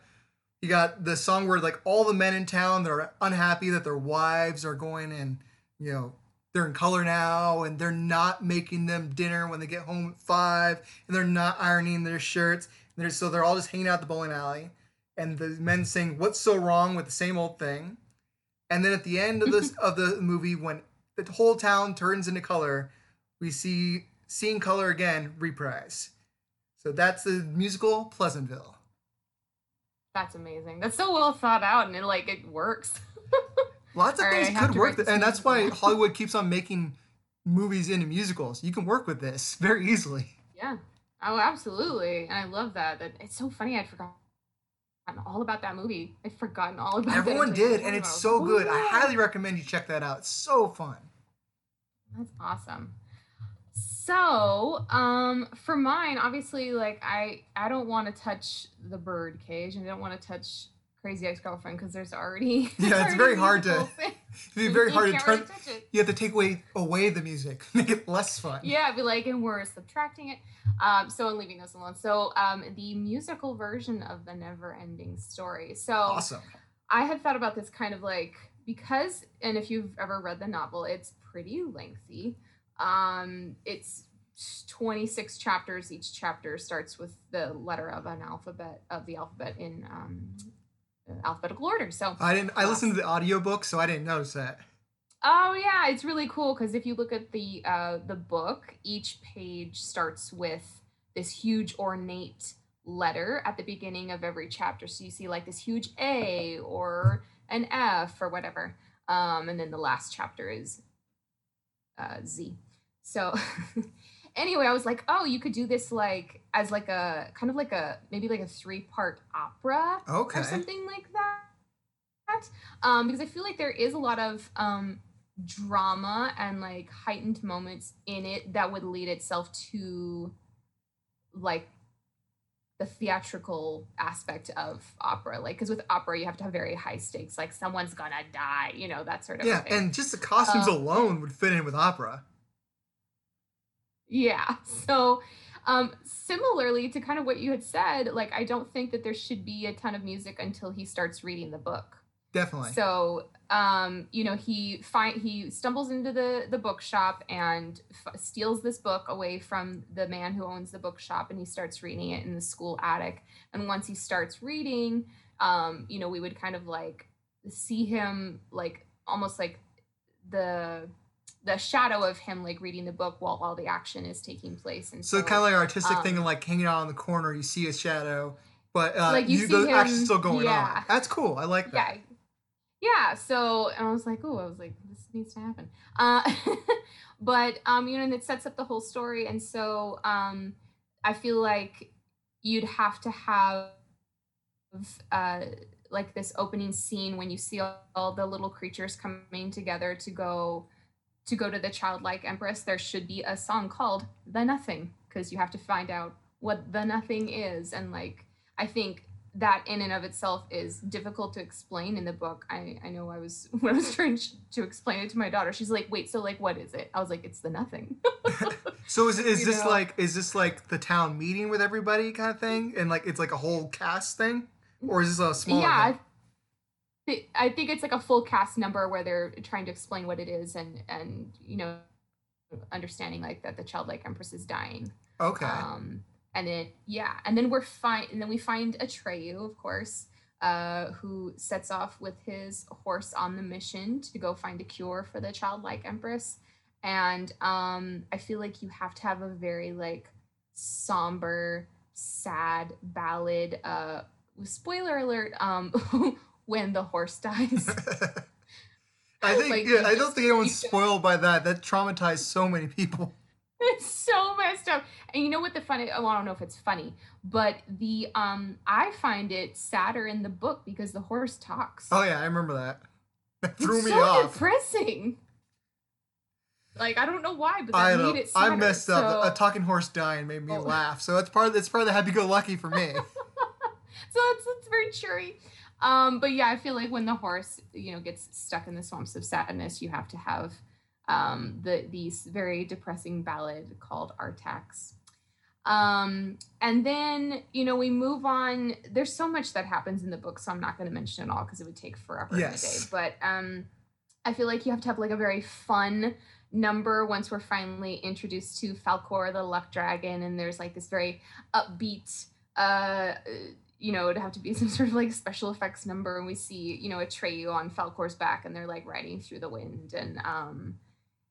Speaker 1: You got the song where like all the men in town they're unhappy that their wives are going and you know they're in color now and they're not making them dinner when they get home at five and they're not ironing their shirts. And they're, so they're all just hanging out at the bowling alley. And the men sing "What's so wrong with the same old thing?" And then at the end of this *laughs* of the movie, when the whole town turns into color, we see "Seeing Color Again" reprise. So that's the musical Pleasantville.
Speaker 2: That's amazing. That's so well thought out, and it like it works. *laughs*
Speaker 1: Lots of
Speaker 2: All
Speaker 1: things could work,
Speaker 2: this
Speaker 1: and that's why. *laughs* Hollywood keeps on making movies into musicals. You can work with this *laughs* very easily.
Speaker 2: Yeah. Oh, absolutely. And I love that. That it's so funny. I'd forgotten all about that movie. I'd forgotten all about. that
Speaker 1: Everyone
Speaker 2: until you
Speaker 1: did, and it's so good. I highly recommend you check that out. It's so fun.
Speaker 2: That's awesome. So, um, for mine, obviously, like I, I don't want to touch the bird cage, and I don't want to touch Crazy Ex Girlfriend because there's already. *laughs*
Speaker 1: Yeah, it's very hard to- *laughs* It'd be *laughs* very hard to turn.
Speaker 2: really it.
Speaker 1: You have to take away away the music, make it less fun.
Speaker 2: Yeah, be like, and we're subtracting it. Um, so I'm leaving this alone. So, um, the musical version of the Never Ending Story. So
Speaker 1: Awesome.
Speaker 2: I had thought about this kind of like because, and if you've ever read the novel, it's pretty lengthy. Um, it's 26 chapters. Each chapter starts with the letter of an alphabet of the alphabet in um, alphabetical order. So,
Speaker 1: I didn't. I listened to the audiobook, so I didn't notice that.
Speaker 2: oh yeah, it's really cool because if you look at the uh, the book, each page starts with this huge ornate letter at the beginning of every chapter. So you see like this huge A or an F or whatever. Um, and then the last chapter is uh, Z. So *laughs* anyway, I was like, oh, you could do this like as like a kind of like a maybe like a three part opera
Speaker 1: Okay.
Speaker 2: or something like that. Um, because I feel like there is a lot of um, drama and like heightened moments in it that would lead itself to like the theatrical aspect of opera. Like, because with opera, you have to have very high stakes, like someone's gonna die, you know, that sort of
Speaker 1: Yeah,
Speaker 2: thing.
Speaker 1: and just the costumes
Speaker 2: Um,
Speaker 1: alone would fit in with opera.
Speaker 2: Yeah. *laughs* So, um, similarly to kind of what you had said, like I don't think that there should be a ton of music until he starts reading the book.
Speaker 1: Definitely.
Speaker 2: So, um, you know, he find he stumbles into the the bookshop and f- steals this book away from the man who owns the bookshop, and he starts reading it in the school attic. And once he starts reading, um, you know, we would kind of like see him like almost like the the shadow of him like reading the book while all the action is taking place. And
Speaker 1: so
Speaker 2: so,
Speaker 1: kind of like artistic
Speaker 2: um,
Speaker 1: thing of like hanging out on the corner, you see a shadow, but uh,
Speaker 2: Like, you
Speaker 1: you,
Speaker 2: see
Speaker 1: the action's
Speaker 2: him-
Speaker 1: still going
Speaker 2: yeah.
Speaker 1: on. That's cool. I like
Speaker 2: yeah
Speaker 1: that.
Speaker 2: yeah so and i was like oh i was like this needs to happen uh *laughs* but um you know and it sets up the whole story and so um i feel like you'd have to have uh like this opening scene when you see all, all the little creatures coming together to go to go to the childlike empress there should be a song called the nothing because you have to find out what the nothing is and like i think that in and of itself is difficult to explain in the book. I, I know I was *laughs* when I was trying to explain it to my daughter, she's like, "Wait, so like what is it?" I was like, "It's the nothing." *laughs*
Speaker 1: So is, is
Speaker 2: You
Speaker 1: this
Speaker 2: know.
Speaker 1: like is this like the town meeting with everybody kind of thing, and like it's like a whole cast thing, or is this a smaller?
Speaker 2: yeah? I, think it's like a full cast number where they're trying to explain what it is and and you know understanding like that the childlike empress is dying.
Speaker 1: Okay.
Speaker 2: Um, and then yeah, and then we're fine. And then we find Atreyu, of course, uh, who sets off with his horse on the mission to go find a cure for the childlike empress. And um, I feel like you have to have a very like somber, sad ballad. Uh, spoiler alert. Um, *laughs* when the horse *laughs* dies. *laughs*
Speaker 1: I think
Speaker 2: like,
Speaker 1: yeah, I don't think anyone's spoiled by that. That traumatized so many people. *laughs*
Speaker 2: It's so messed up. And you know what the funny oh, I don't know if it's funny, but the um I find it sadder in the book because the horse talks.
Speaker 1: Oh yeah, I remember that. That threw
Speaker 2: it's
Speaker 1: me
Speaker 2: so
Speaker 1: off.
Speaker 2: depressing. Like I don't know why, but
Speaker 1: I
Speaker 2: made it sadder.
Speaker 1: I messed up. A talking horse dying made me
Speaker 2: Oh.
Speaker 1: laugh. So that's part. Of, it's part of the happy-go-lucky for me.
Speaker 2: so it's it's very cheery. Um, but yeah, I feel like when the horse, you know, gets stuck in the swamps of sadness, you have to have um, the these very depressing ballad called Artax. Um, and then, you know, we move on. There's so much that happens in the book, so I'm not going to mention it all because it would take forever
Speaker 1: Yes.
Speaker 2: in a day. But um, I feel like you have to have like a very fun number once we're finally introduced to Falkor, the luck dragon, and there's like this very upbeat, uh, you know, it'd have to be *laughs* some sort of like special effects number, and we see, you know, a Atreyu on Falkor's back, and they're like riding through the wind, and um,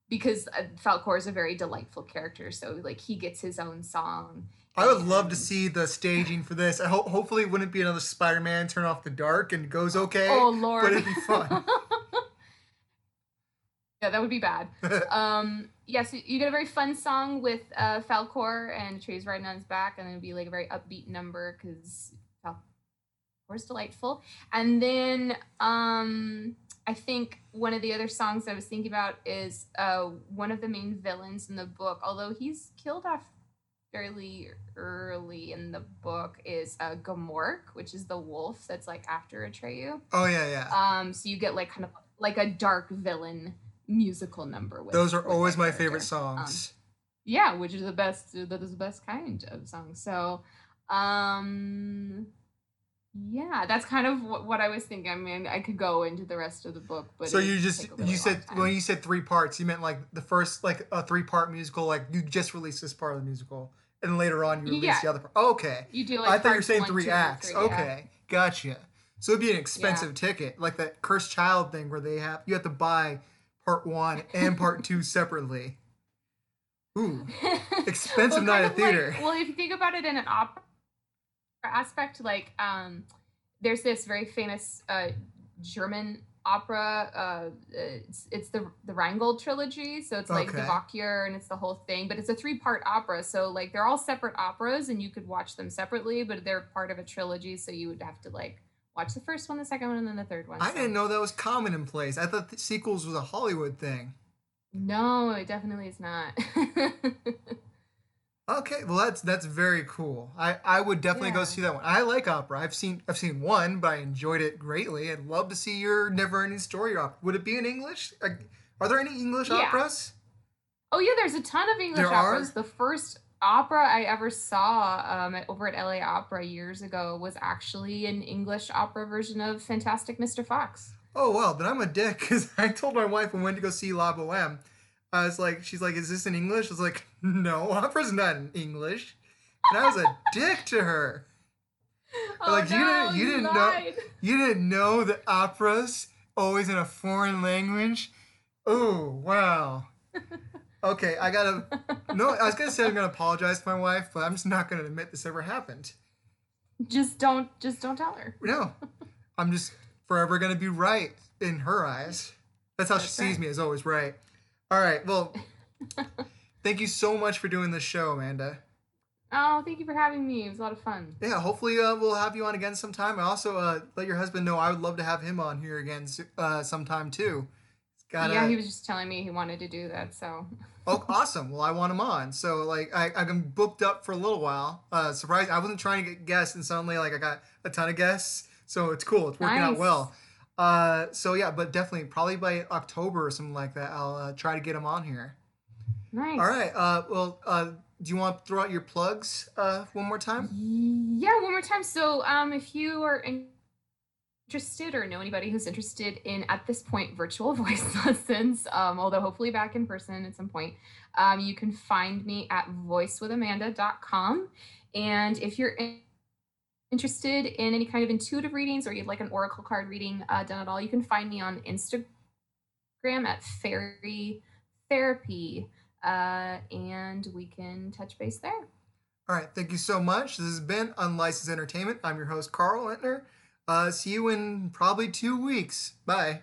Speaker 2: because uh, Falkor is a very delightful character, so like he gets his own song.
Speaker 1: I would love to see the staging for this. I hope hopefully it wouldn't be another Spider-Man turn off the dark and goes okay.
Speaker 2: Oh lord,
Speaker 1: but it'd be fun. *laughs*
Speaker 2: yeah, that would be bad. *laughs* um, yes, you get a very fun song with uh, Falcor and Trey's riding on his back, and it'd be like a very upbeat number because Falkor's delightful. And then um, I think one of the other songs I was thinking about is uh, one of the main villains in the book, although he's killed off fairly early in the book, is uh, Gmork, which is the wolf that's like after Atreyu.
Speaker 1: oh yeah, yeah.
Speaker 2: Um, so you get like kind of like a dark villain musical number. With,
Speaker 1: Those are always my
Speaker 2: character.
Speaker 1: favorite songs.
Speaker 2: Yeah, which is the best. That is the best kind of song. So, um, yeah, that's kind of what, what I was thinking. I mean, I could go into the rest of the book, but
Speaker 1: so you just
Speaker 2: really
Speaker 1: you said when you said three parts, you meant like the first like a three part musical, like you just released this part of the musical, and then later on you released
Speaker 2: Yeah.
Speaker 1: the other part. Oh, okay,
Speaker 2: you do like
Speaker 1: I thought you were saying
Speaker 2: one,
Speaker 1: three
Speaker 2: two,
Speaker 1: acts.
Speaker 2: three, yeah.
Speaker 1: okay, gotcha. So it'd be an expensive ticket, like that cursed child thing where they have you have to buy part one and part *laughs* two separately. Ooh, *laughs* Expensive night
Speaker 2: kind
Speaker 1: at
Speaker 2: like-
Speaker 1: theater.
Speaker 2: well, if you think about it in an opera aspect, like um, there's this very famous uh, German opera. Uh, it's, it's the the Rheingold trilogy, so it's like
Speaker 1: Okay.
Speaker 2: the Valkyr and it's the whole thing. But it's a three part opera, so like they're all separate operas, and you could watch them separately, but they're part of a trilogy, so you would have to like watch the first one, the second one, and then the third one.
Speaker 1: I
Speaker 2: so-
Speaker 1: didn't know that was common in place I thought the sequels was a Hollywood thing.
Speaker 2: No, it definitely is not. *laughs*
Speaker 1: Okay, well that's that's very cool. I I would definitely go see that one. I like opera. I've seen I've seen one, but I enjoyed it greatly. I'd love to see your Never Ending Story opera. Would it be in English? Are there any English
Speaker 2: Yeah.
Speaker 1: operas?
Speaker 2: Oh yeah, there's a ton of English
Speaker 1: There are?
Speaker 2: operas. The first opera I ever saw um, at, over at LA Opera years ago was actually an English opera version of Fantastic Mr. Fox.
Speaker 1: Oh well, then I'm a dick *laughs* because I told my wife when we went to go see La Boheme, I was like, she's like, is this in English? I was like, *laughs* no, opera's not in English, and I was a dick to her.
Speaker 2: Oh
Speaker 1: Like, you didn't- you
Speaker 2: you
Speaker 1: didn't know- You didn't know that opera's always in a foreign language? Oh, wow. Okay, I gotta. No, I was gonna say I'm gonna apologize to my wife, but I'm just not gonna admit this ever happened.
Speaker 2: Just don't, just don't tell her.
Speaker 1: No, I'm just forever gonna be right in her eyes. That's how she
Speaker 2: That's
Speaker 1: sees me as always right. All right, well, thank you so much for doing this show, Amanda.
Speaker 2: Oh, thank you for having me. It was a lot of fun.
Speaker 1: Yeah, hopefully uh, we'll have you on again sometime. I also uh, let your husband know I would love to have him on here again uh, sometime too. He's got
Speaker 2: yeah, he was just telling me he wanted to do that, so
Speaker 1: Oh, awesome! Well, I want him on. So, like, I I've been booked up for a little while. Uh, surprised I wasn't trying to get guests, and suddenly, like, I got a ton of guests. So it's cool. It's working out well. Uh, so yeah, but definitely, probably by October or something like that, I'll uh, try to get him on here.
Speaker 2: nice.
Speaker 1: All right. Uh, well, uh, do you want to throw out your plugs uh, one more time?
Speaker 2: Yeah, one more time. So, um, if you are in- interested or know anybody who's interested in, at this point, virtual *laughs* voice lessons, um, although hopefully back in person at some point, um, you can find me at voicewithamanda.com. And if you're in- interested in any kind of intuitive readings or you'd like an oracle card reading uh, done at all, you can find me on Instagram at Fairy Therapy, uh, and we can touch base there.
Speaker 1: All right. Thank you so much. This has been Unlicensed Entertainment. I'm your host, Carl Entner. Uh, see you in probably two weeks. Bye.